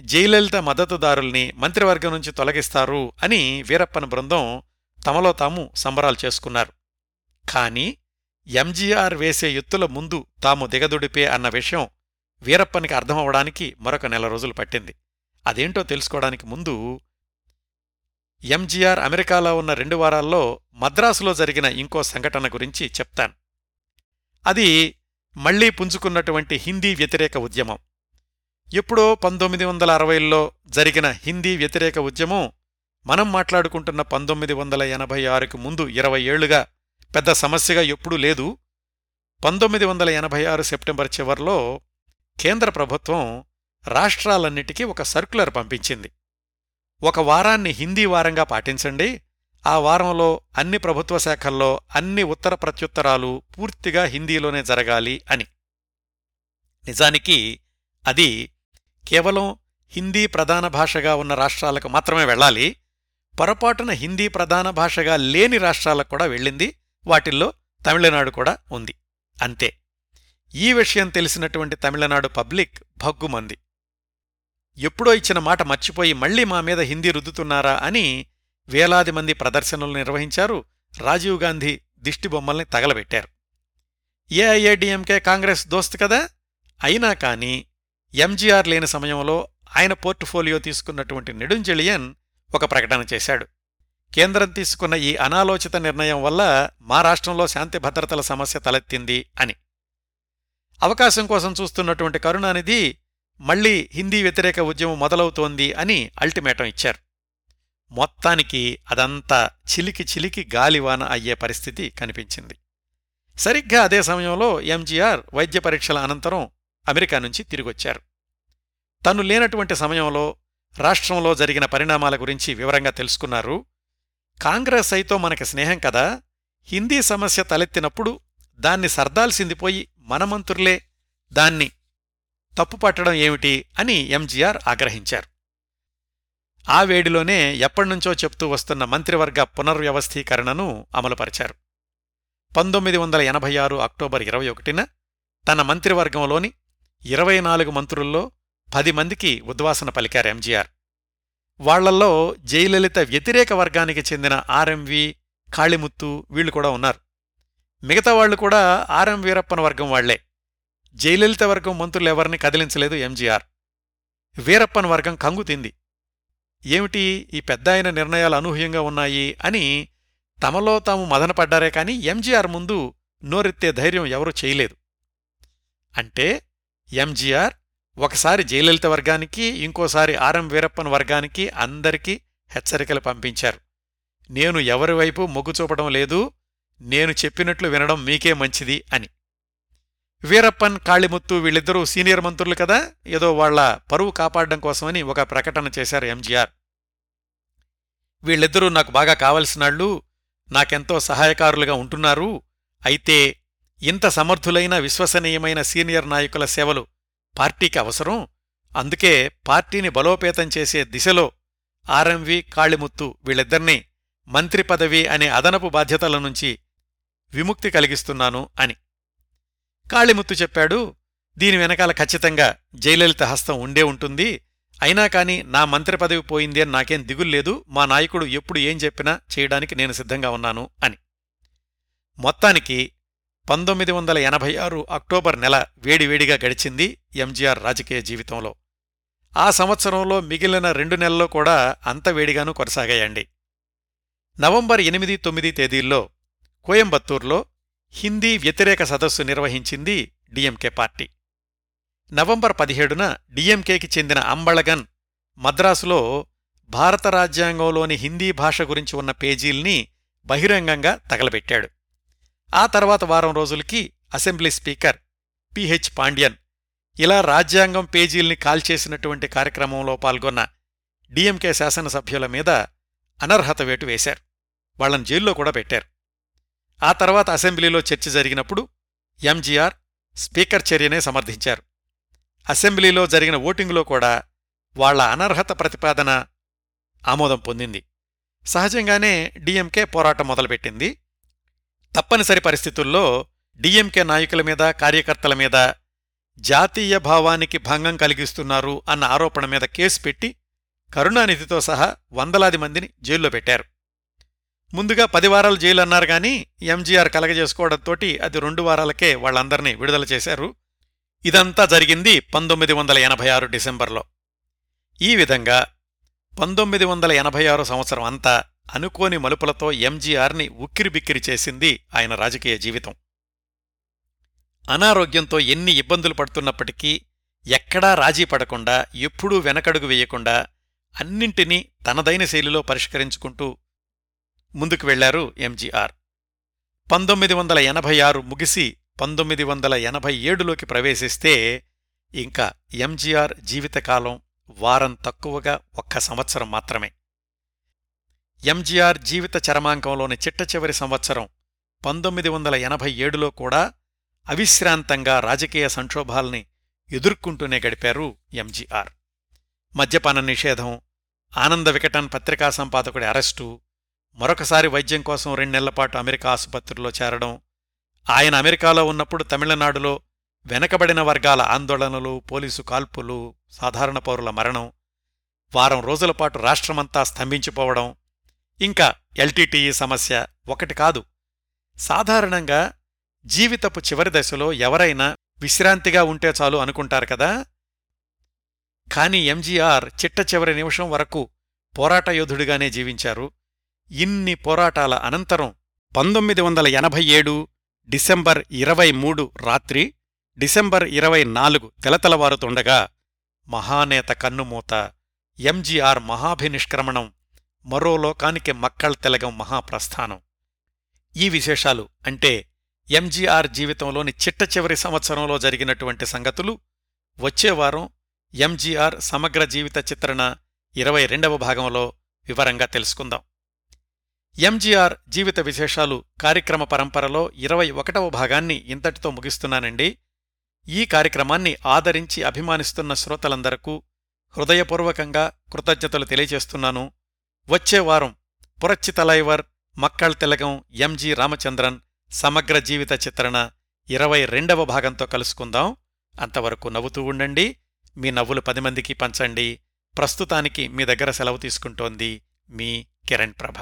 జయలలిత మద్దతుదారుల్ని మంత్రివర్గం నుంచి తొలగిస్తారు అని వీరప్పన బృందం తమలో తాము సంబరాలు చేసుకున్నారు. కాని ఎంజీఆర్ వేసే ఎత్తుల ముందు తాము దిగదుడిపే అన్న విషయం వీరప్పనికి అర్థమవడానికి మరొక నెల రోజులు పట్టింది. అదేంటో తెలుసుకోవడానికి ముందు ఎంజీఆర్ అమెరికాలో ఉన్న రెండు వారాల్లో మద్రాసులో జరిగిన ఇంకో సంఘటన గురించి చెప్తాను. అది మళ్ళీ పుంజుకున్నటువంటి హిందీ వ్యతిరేక ఉద్యమం. ఎప్పుడో పంతొమ్మిది వందల అరవైల్లో జరిగిన హిందీ వ్యతిరేక ఉద్యమం మనం మాట్లాడుకుంటున్న పంతొమ్మిది వందల ఎనభై ఆరుకు ముందు ఇరవై ఏళ్ళుగా పెద్ద సమస్యగా ఎప్పుడూ లేదు. పంతొమ్మిది వందల ఎనభై ఆరు సెప్టెంబర్ చివర్లో కేంద్ర ప్రభుత్వం రాష్ట్రాలన్నిటికీ ఒక సర్క్యులర్ పంపించింది. ఒక వారాన్ని హిందీ వారంగా పాటించండి. ఆ వారంలో అన్ని ప్రభుత్వ శాఖల్లో అన్ని ఉత్తర ప్రత్యుత్తరాలు పూర్తిగా హిందీలోనే జరగాలి అని. నిజానికి అది కేవలం హిందీ ప్రధాన భాషగా ఉన్న రాష్ట్రాలకు మాత్రమే వెళ్ళాలి పొరపాటున హిందీ ప్రధాన భాషగా లేని రాష్ట్రాలకు కూడా వెళ్ళింది వాటిల్లో తమిళనాడు కూడా ఉంది. అంతే. ఈ విషయం తెలిసినటువంటి తమిళనాడు పబ్లిక్ భగ్గుమంది. ఎప్పుడో ఇచ్చిన మాట మర్చిపోయి మళ్ళీ మా మీద హిందీ రుద్దుతున్నారా అని వేలాది మంది ప్రదర్శనలు నిర్వహించారు రాజీవ్ గాంధీ దిష్టిబొమ్మల్ని తగలబెట్టారు. ఏఐఏడిఎంకే కాంగ్రెస్ దోస్త్ కదా? అయినా కానీ ఎంజీఆర్ లేని సమయంలో ఆయన పోర్టుఫోలియో తీసుకున్నటువంటి నెడుంజెళియన్ ఒక ప్రకటన చేశాడు. కేంద్రం తీసుకున్న ఈ అనాలోచిత నిర్ణయం వల్ల మా రాష్ట్రంలో శాంతి భద్రతల సమస్య తలెత్తింది అని. అవకాశం కోసం చూస్తున్నటువంటి కరుణానిధి మళ్ళీ హిందీ వ్యతిరేక ఉద్యమం మొదలవుతోంది అని అల్టిమేటం ఇచ్చారు. మొత్తానికి అదంతా చిలికి చిలికి గాలివాన అయ్యే పరిస్థితి కనిపించింది. సరిగ్గా అదే సమయంలో ఎంజీఆర్ వైద్య పరీక్షల అనంతరం అమెరికా నుంచి తిరిగొచ్చారు. తను లేనటువంటి సమయంలో రాష్ట్రంలో జరిగిన పరిణామాల గురించి వివరంగా తెలుసుకున్నారు. కాంగ్రెస్ అయితే మనకి స్నేహం కదా. హిందీ సమస్య తలెత్తినప్పుడు దాన్ని సర్దాల్సిందిపోయి మనమంతుర్లే మన మంత్రులే దాన్ని తప్పుపట్టడం ఏమిటి అని ఎంజీఆర్ ఆగ్రహించారు. ఆ వేడిలోనే ఎప్పటినుంచో చెప్తూ వస్తున్న మంత్రివర్గ పునర్వ్యవస్థీకరణను అమలుపరిచారు. పంతొమ్మిది వందల ఎనభై ఆరు అక్టోబర్ ఇరవై ఒకటిన తన మంత్రివర్గంలోని ఇరవై నాలుగు మంత్రుల్లో పది మందికి ఉద్వాసన పలికారు ఎంజీఆర్. వాళ్ళల్లో జయలలిత వ్యతిరేక వర్గానికి చెందిన ఆర్ఎంవి కాళిముత్తు వీళ్ళు కూడా ఉన్నారు. మిగతా వాళ్ళు కూడా ఆర్ఎం వీరప్పన వర్గం వాళ్ళే. జయలలిత వర్గం మంత్రులెవరిని కదిలించలేదు ఎంజీఆర్. వీరప్పన్ వర్గం కంగుతింది ఏమిటి ఈ పెద్దాయన నిర్ణయాలు అనూహ్యంగా ఉన్నాయి అని తమలో తాము మదనపడ్డారే కాని ఎంజీఆర్ ముందు నోరెత్తే ధైర్యం ఎవరూ చేయలేదు. అంటే ఎంజీఆర్ ఒకసారి జయలలిత వర్గానికి ఇంకోసారి ఆర్ఎం వీరప్పన్ వర్గానికి అందరికీ హెచ్చరికలు పంపించారు. నేను ఎవరి వైపు మొగ్గు చూపడం లేదు నేను చెప్పినట్లు వినడం మీకే మంచిది అని. వీరప్పన్ కాళిముత్తు వీళ్ళిద్దరూ సీనియర్ మంత్రులు కదా ఏదో వాళ్ళ పరువు కాపాడడం కోసమని ఒక ప్రకటన చేశారు ఎంజీఆర్. వీళ్ళిద్దరూ నాకు బాగా కావలసినాళ్ళు నాకెంతో సహాయకారులుగా ఉంటున్నారు అయితే ఇంత సమర్థులైన విశ్వసనీయమైన సీనియర్ నాయకుల సేవలు పార్టీకి అవసరం. అందుకే పార్టీని బలోపేతం చేసే దిశలో ఆర్ఎంవి కాళిముత్తు వీళ్ళిద్దర్నీ మంత్రి పదవి అనే అదనపు బాధ్యతల నుంచి విముక్తి కలిగిస్తున్నాను అని. కాళిముత్తు చెప్పాడు దీని వెనకాల ఖచ్చితంగా జయలలిత హస్తం ఉండే ఉంటుంది. అయినా కాని నా మంత్రి పదవి పోయింది అని నాకేం దిగుల్లేదు మా నాయకుడు ఎప్పుడు ఏం చెప్పినా చేయడానికి నేను సిద్ధంగా ఉన్నాను అని. మొత్తానికి పంతొమ్మిది వందల ఎనభై ఆరు అక్టోబర్ నెల వేడివేడిగా గడిచింది ఎంజీఆర్ రాజకీయ జీవితంలో. ఆ సంవత్సరంలో మిగిలిన రెండు నెలల్లో కూడా అంత వేడిగానూ కొనసాగాయండి. నవంబర్ ఎనిమిది తొమ్మిది తేదీల్లో కోయంబత్తూర్లో హిందీ వ్యతిరేక సదస్సు నిర్వహించింది డిఎంకే పార్టీ. నవంబర్ పదిహేడున డిఎంకేకి చెందిన అంబళగన్ మద్రాసులో భారత రాజ్యాంగంలోని హిందీ భాష గురించి ఉన్న పేజీల్ని బహిరంగంగా తగలబెట్టాడు. ఆ తర్వాత వారం రోజులకి అసెంబ్లీ స్పీకర్ పిహెచ్ పాండ్యన్ ఇలా రాజ్యాంగం పేజీల్ని కాల్చేసినటువంటి కార్యక్రమంలో పాల్గొన్న డిఎంకే శాసనసభ్యుల మీద అనర్హత వేటు వేశారు. వాళ్ళను జైల్లో కూడా పెట్టారు. ఆ తర్వాత అసెంబ్లీలో చర్చ జరిగినప్పుడు ఎంజీఆర్ స్పీకర్ చర్యనే సమర్థించారు. అసెంబ్లీలో జరిగిన ఓటింగులో కూడా వాళ్ళ అనర్హత ప్రతిపాదన ఆమోదం పొందింది. సహజంగానే డిఎంకే పోరాటం మొదలుపెట్టింది. తప్పనిసరి పరిస్థితుల్లో డిఎంకే నాయకుల మీద కార్యకర్తల మీద జాతీయ భావానికి భంగం కలిగిస్తున్నారు అన్న ఆరోపణ మీద కేసు పెట్టి కరుణానిధితో సహా వందలాది మందిని జైల్లో పెట్టారు. ముందుగా పది వారాలు జైలు అన్నారు గాని ఎంజీఆర్ కలగజేసుకోవడంతోటి అది రెండు వారాలకే వాళ్ళందర్నీ విడుదల చేశారు. ఇదంతా జరిగింది పంతొమ్మిది వందల ఎనభై ఆరు డిసెంబర్లో. ఈ విధంగా పంతొమ్మిది వందల ఎనభై ఆరు సంవత్సరం అంతా అనుకోని మలుపులతో ఎంజీఆర్ని ఉక్కిరిబిక్కిరి చేసింది ఆయన రాజకీయ జీవితం. అనారోగ్యంతో ఎన్ని ఇబ్బందులు పడుతున్నప్పటికీ ఎక్కడా రాజీ పడకుండా ఎప్పుడూ వెనకడుగు వేయకుండా అన్నింటినీ తనదైన శైలిలో పరిష్కరించుకుంటూ ముందుకు వెళ్ళారు ఎంజీఆర్. పంతొమ్మిది వందల ఎనభై ఆరు ముగిసి పంతొమ్మిది వందల ఎనభై ఏడులోకి ప్రవేశిస్తే ఇంకా ఎంజీఆర్ జీవితకాలం వారం తక్కువగా ఒక్క సంవత్సరం మాత్రమే. ఎంజీఆర్ జీవిత చరమాంకంలోని చిట్ట చివరి సంవత్సరం పంతొమ్మిది వందల ఎనభై ఏడులో కూడా అవిశ్రాంతంగా రాజకీయ సంక్షోభాల్ని ఎదుర్కొంటూనే గడిపారు ఎంజీఆర్. మద్యపాన నిషేధం ఆనంద వికటన్ పత్రికా సంపాదకుడి అరెస్టు మరొకసారి వైద్యం కోసం రెండెళ్ళపాటు అమెరికా ఆసుపత్రిలో చేరడం ఆయన అమెరికాలో ఉన్నప్పుడు తమిళనాడులో వెనకబడిన వర్గాల ఆందోళనలు పోలీసు కాల్పులు సాధారణ పౌరుల మరణం వారం రోజుల పాటు రాష్ట్రమంతా స్తంభించిపోవడం ఇంకా ఎల్టీటీఈ సమస్య ఒకటి కాదు. సాధారణంగా జీవితపు చివరి దశలో ఎవరైనా విశ్రాంతిగా ఉంటే చాలు అనుకుంటారు కదా? కాని ఎంజీఆర్ చిట్ట చివరి నిమిషం వరకు పోరాట యోధుడిగానే జీవించారు. ఇన్ని పోరాటాల అనంతరం పంతొమ్మిది వందల ఎనభై ఏడు డిసెంబర్ ఇరవై మూడు రాత్రి డిసెంబర్ ఇరవై నాలుగు తెలతలవారుతుండగా మహానేత కన్నుమూత ఎంజీఆర్ మహాభినిష్క్రమణం మరో లోకానికి మక్కళ్ తెలగం మహాప్రస్థానం. ఈ విశేషాలు అంటే ఎంజీఆర్ జీవితంలోని చిట్ట చివరి సంవత్సరంలో జరిగినటువంటి సంగతులు వచ్చేవారం ఎంజీఆర్ సమగ్ర జీవిత చిత్రణ ఇరవై రెండవ భాగంలో వివరంగా తెలుసుకుందాం. ఎంజీఆర్ జీవిత విశేషాలు కార్యక్రమ పరంపరలో ఇరవై ఒకటవ భాగాన్ని ఇంతటితో ముగిస్తున్నానండి. ఈ కార్యక్రమాన్ని ఆదరించి అభిమానిస్తున్న శ్రోతలందరకు హృదయపూర్వకంగా కృతజ్ఞతలు తెలియజేస్తున్నాను. వచ్చే వారం పురచ్చితలైవర్ మక్కళ్ తిలగం ఎంజి రామచంద్రన్ సమగ్ర జీవిత చిత్రణ ఇరవై రెండవ భాగంతో కలుసుకుందాం. అంతవరకు నవ్వుతూ ఉండండి. మీ నవ్వులు పది మందికి పంచండి. ప్రస్తుతానికి మీ దగ్గర సెలవు తీసుకుంటోంది మీ కిరణ్ ప్రభ.